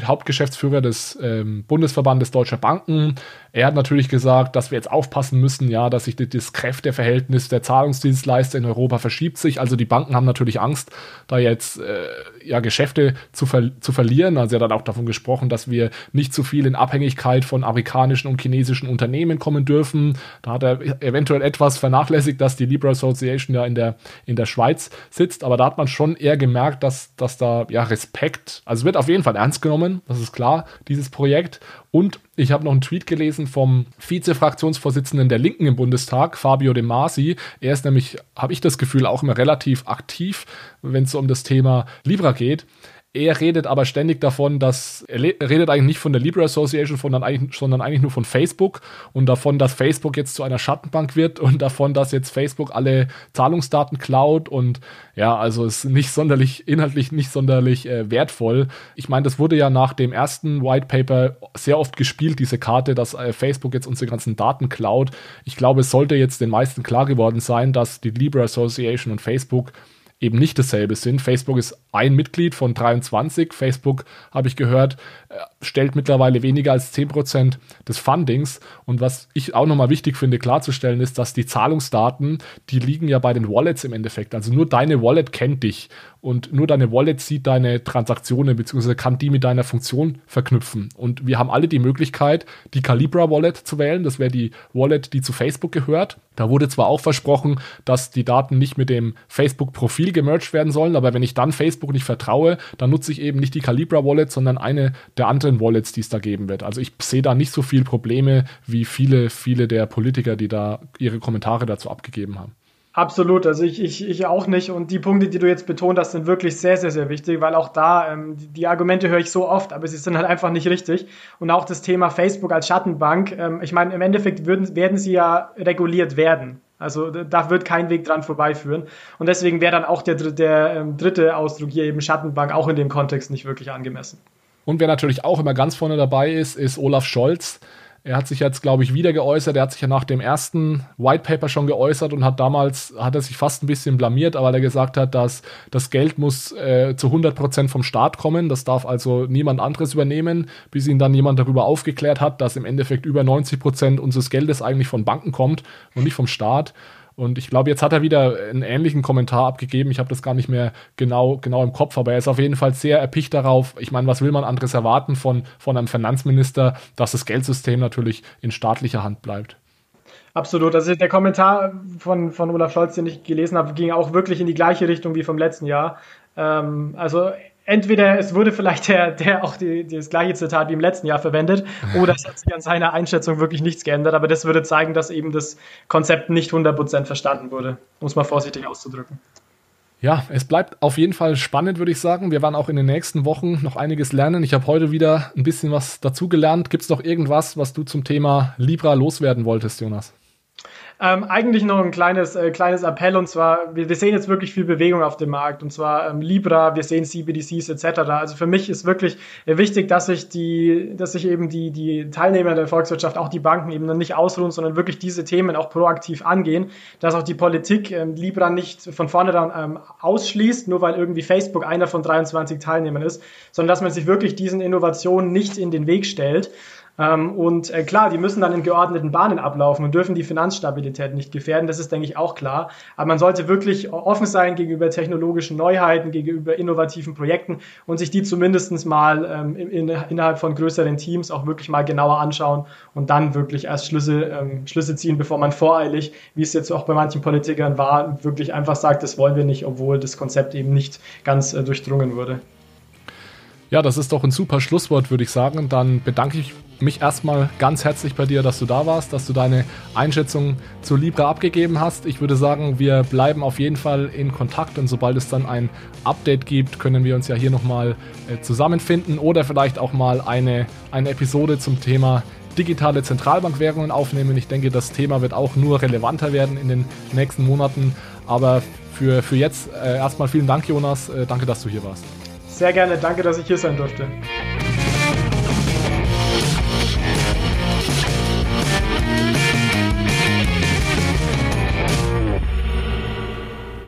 Hauptgeschäftsführer des ähm, Bundesverbandes Deutscher Banken. Er hat natürlich gesagt, dass wir jetzt aufpassen müssen, ja, dass sich das Kräfteverhältnis der Zahlungsdienstleister in Europa verschiebt sich. Also die Banken haben natürlich Angst, da jetzt äh, ja Geschäfte zu, ver zu verlieren. Also er hat auch davon gesprochen, dass wir nicht zu viel in Abhängigkeit von amerikanischen und chinesischen Unternehmen kommen dürfen. Da hat er eventuell etwas vernachlässigt, dass die Libra Association ja in der in der Schweiz sitzt, aber da hat man schon eher gemerkt, dass, dass da ja Respekt, also wird auf jeden Fall ernst genommen, das ist klar, dieses Projekt. Und ich habe noch einen Tweet gelesen vom Vize-Fraktionsvorsitzenden der Linken im Bundestag, Fabio De Masi. Er ist nämlich, habe ich das Gefühl, auch immer relativ aktiv, wenn es um das Thema Libra geht. Er redet aber ständig davon, dass er redet eigentlich nicht von der Libra Association, sondern eigentlich, sondern eigentlich nur von Facebook und davon, dass Facebook jetzt zu einer Schattenbank wird und davon, dass jetzt Facebook alle Zahlungsdaten klaut und ja, also ist nicht sonderlich inhaltlich nicht sonderlich äh, wertvoll. Ich meine, das wurde ja nach dem ersten White Paper sehr oft gespielt, diese Karte, dass äh, Facebook jetzt unsere ganzen Daten klaut. Ich glaube, es sollte jetzt den meisten klar geworden sein, dass die Libra Association und Facebook eben nicht dasselbe sind. Facebook ist ein Mitglied von 23. Facebook, habe ich gehört, stellt mittlerweile weniger als 10% des Fundings. Und was ich auch nochmal wichtig finde klarzustellen, ist, dass die Zahlungsdaten, die liegen ja bei den Wallets im Endeffekt. Also nur deine Wallet kennt dich und nur deine Wallet sieht deine Transaktionen beziehungsweise kann die mit deiner Funktion verknüpfen. Und wir haben alle die Möglichkeit, die Calibra Wallet zu wählen. Das wäre die Wallet, die zu Facebook gehört. Da wurde zwar auch versprochen, dass die Daten nicht mit dem Facebook-Profil gemerged werden sollen, aber wenn ich dann Facebook nicht vertraue, dann nutze ich eben nicht die Calibra Wallet, sondern eine der anderen Wallets, die es da geben wird. Also ich sehe da nicht so viele Probleme wie viele, viele der Politiker, die da ihre Kommentare dazu abgegeben haben. Absolut, also ich, ich, ich auch nicht. Und die Punkte, die du jetzt betont hast, sind wirklich sehr, sehr, sehr wichtig, weil auch da, ähm, die, die, Argumente höre ich so oft, aber sie sind halt einfach nicht richtig. Und auch das Thema Facebook als Schattenbank, ähm, ich meine, im Endeffekt würden, werden sie ja reguliert werden. Also da wird kein Weg dran vorbeiführen. Und deswegen wäre dann auch der, der ähm, dritte Ausdruck hier eben Schattenbank auch in dem Kontext nicht wirklich angemessen. Und wer natürlich auch immer ganz vorne dabei ist, ist Olaf Scholz er hat sich jetzt, glaube ich, wieder geäußert. Er hat sich ja nach dem ersten White Paper schon geäußert und hat damals, hat er sich fast ein bisschen blamiert, weil er gesagt hat, dass das Geld muss äh, zu 100 Prozent vom Staat kommen. Das darf also niemand anderes übernehmen, bis ihn dann jemand darüber aufgeklärt hat, dass im Endeffekt über 90 Prozent unseres Geldes eigentlich von Banken kommt und nicht vom Staat. Und ich glaube, jetzt hat er wieder einen ähnlichen Kommentar abgegeben. Ich habe das gar nicht mehr genau, genau im Kopf, aber er ist auf jeden Fall sehr erpicht darauf. Ich meine, was will man anderes erwarten von, von einem Finanzminister, dass das Geldsystem natürlich in staatlicher Hand bleibt? Absolut. Also der Kommentar von, von Olaf Scholz, den ich gelesen habe, ging auch wirklich in die gleiche Richtung wie vom letzten Jahr. Ähm, also entweder es wurde vielleicht der, der auch die, das gleiche Zitat wie im letzten Jahr verwendet, oder es hat sich an seiner Einschätzung wirklich nichts geändert. Aber das würde zeigen, dass eben das Konzept nicht 100% verstanden wurde, um es mal vorsichtig auszudrücken. Ja, es bleibt auf jeden Fall spannend, würde ich sagen. Wir werden auch in den nächsten Wochen noch einiges lernen. Ich habe heute wieder ein bisschen was dazugelernt. Gibt es noch irgendwas, was du zum Thema Libra loswerden wolltest, Jonas? Ähm, eigentlich noch ein kleines, äh, kleines Appell und zwar, wir, wir, sehen jetzt wirklich viel Bewegung auf dem Markt und zwar ähm, Libra, wir sehen CBDCs etc. Also für mich ist wirklich wichtig, dass sich die, dass sich eben die, die Teilnehmer der Volkswirtschaft, auch die Banken eben nicht ausruhen, sondern wirklich diese Themen auch proaktiv angehen, dass auch die Politik ähm, Libra nicht von vornherein ähm, ausschließt, nur weil irgendwie Facebook einer von 23 Teilnehmern ist, sondern dass man sich wirklich diesen Innovationen nicht in den Weg stellt. Ähm, und äh, klar, die müssen dann in geordneten Bahnen ablaufen und dürfen die Finanzstabilität nicht gefährden. Das ist, denke ich, auch klar. Aber man sollte wirklich offen sein gegenüber technologischen Neuheiten, gegenüber innovativen Projekten und sich die zumindest mal ähm, in, innerhalb von größeren Teams auch wirklich mal genauer anschauen und dann wirklich erst Schlüsse, ähm, Schlüsse ziehen, bevor man voreilig, wie es jetzt auch bei manchen Politikern war, wirklich einfach sagt, das wollen wir nicht, obwohl das Konzept eben nicht ganz äh, durchdrungen wurde. Ja, das ist doch ein super Schlusswort, würde ich sagen. Dann bedanke ich mich erstmal ganz herzlich bei dir, dass du da warst, dass du deine Einschätzung zu Libra abgegeben hast. Ich würde sagen, wir bleiben auf jeden Fall in Kontakt und sobald es dann ein Update gibt, können wir uns ja hier nochmal äh, zusammenfinden oder vielleicht auch mal eine, eine Episode zum Thema digitale Zentralbankwährungen aufnehmen. Ich denke, das Thema wird auch nur relevanter werden in den nächsten Monaten. Aber für, für jetzt äh, erstmal vielen Dank, Jonas. Äh, danke, dass du hier warst. Sehr gerne, danke, dass ich hier sein durfte.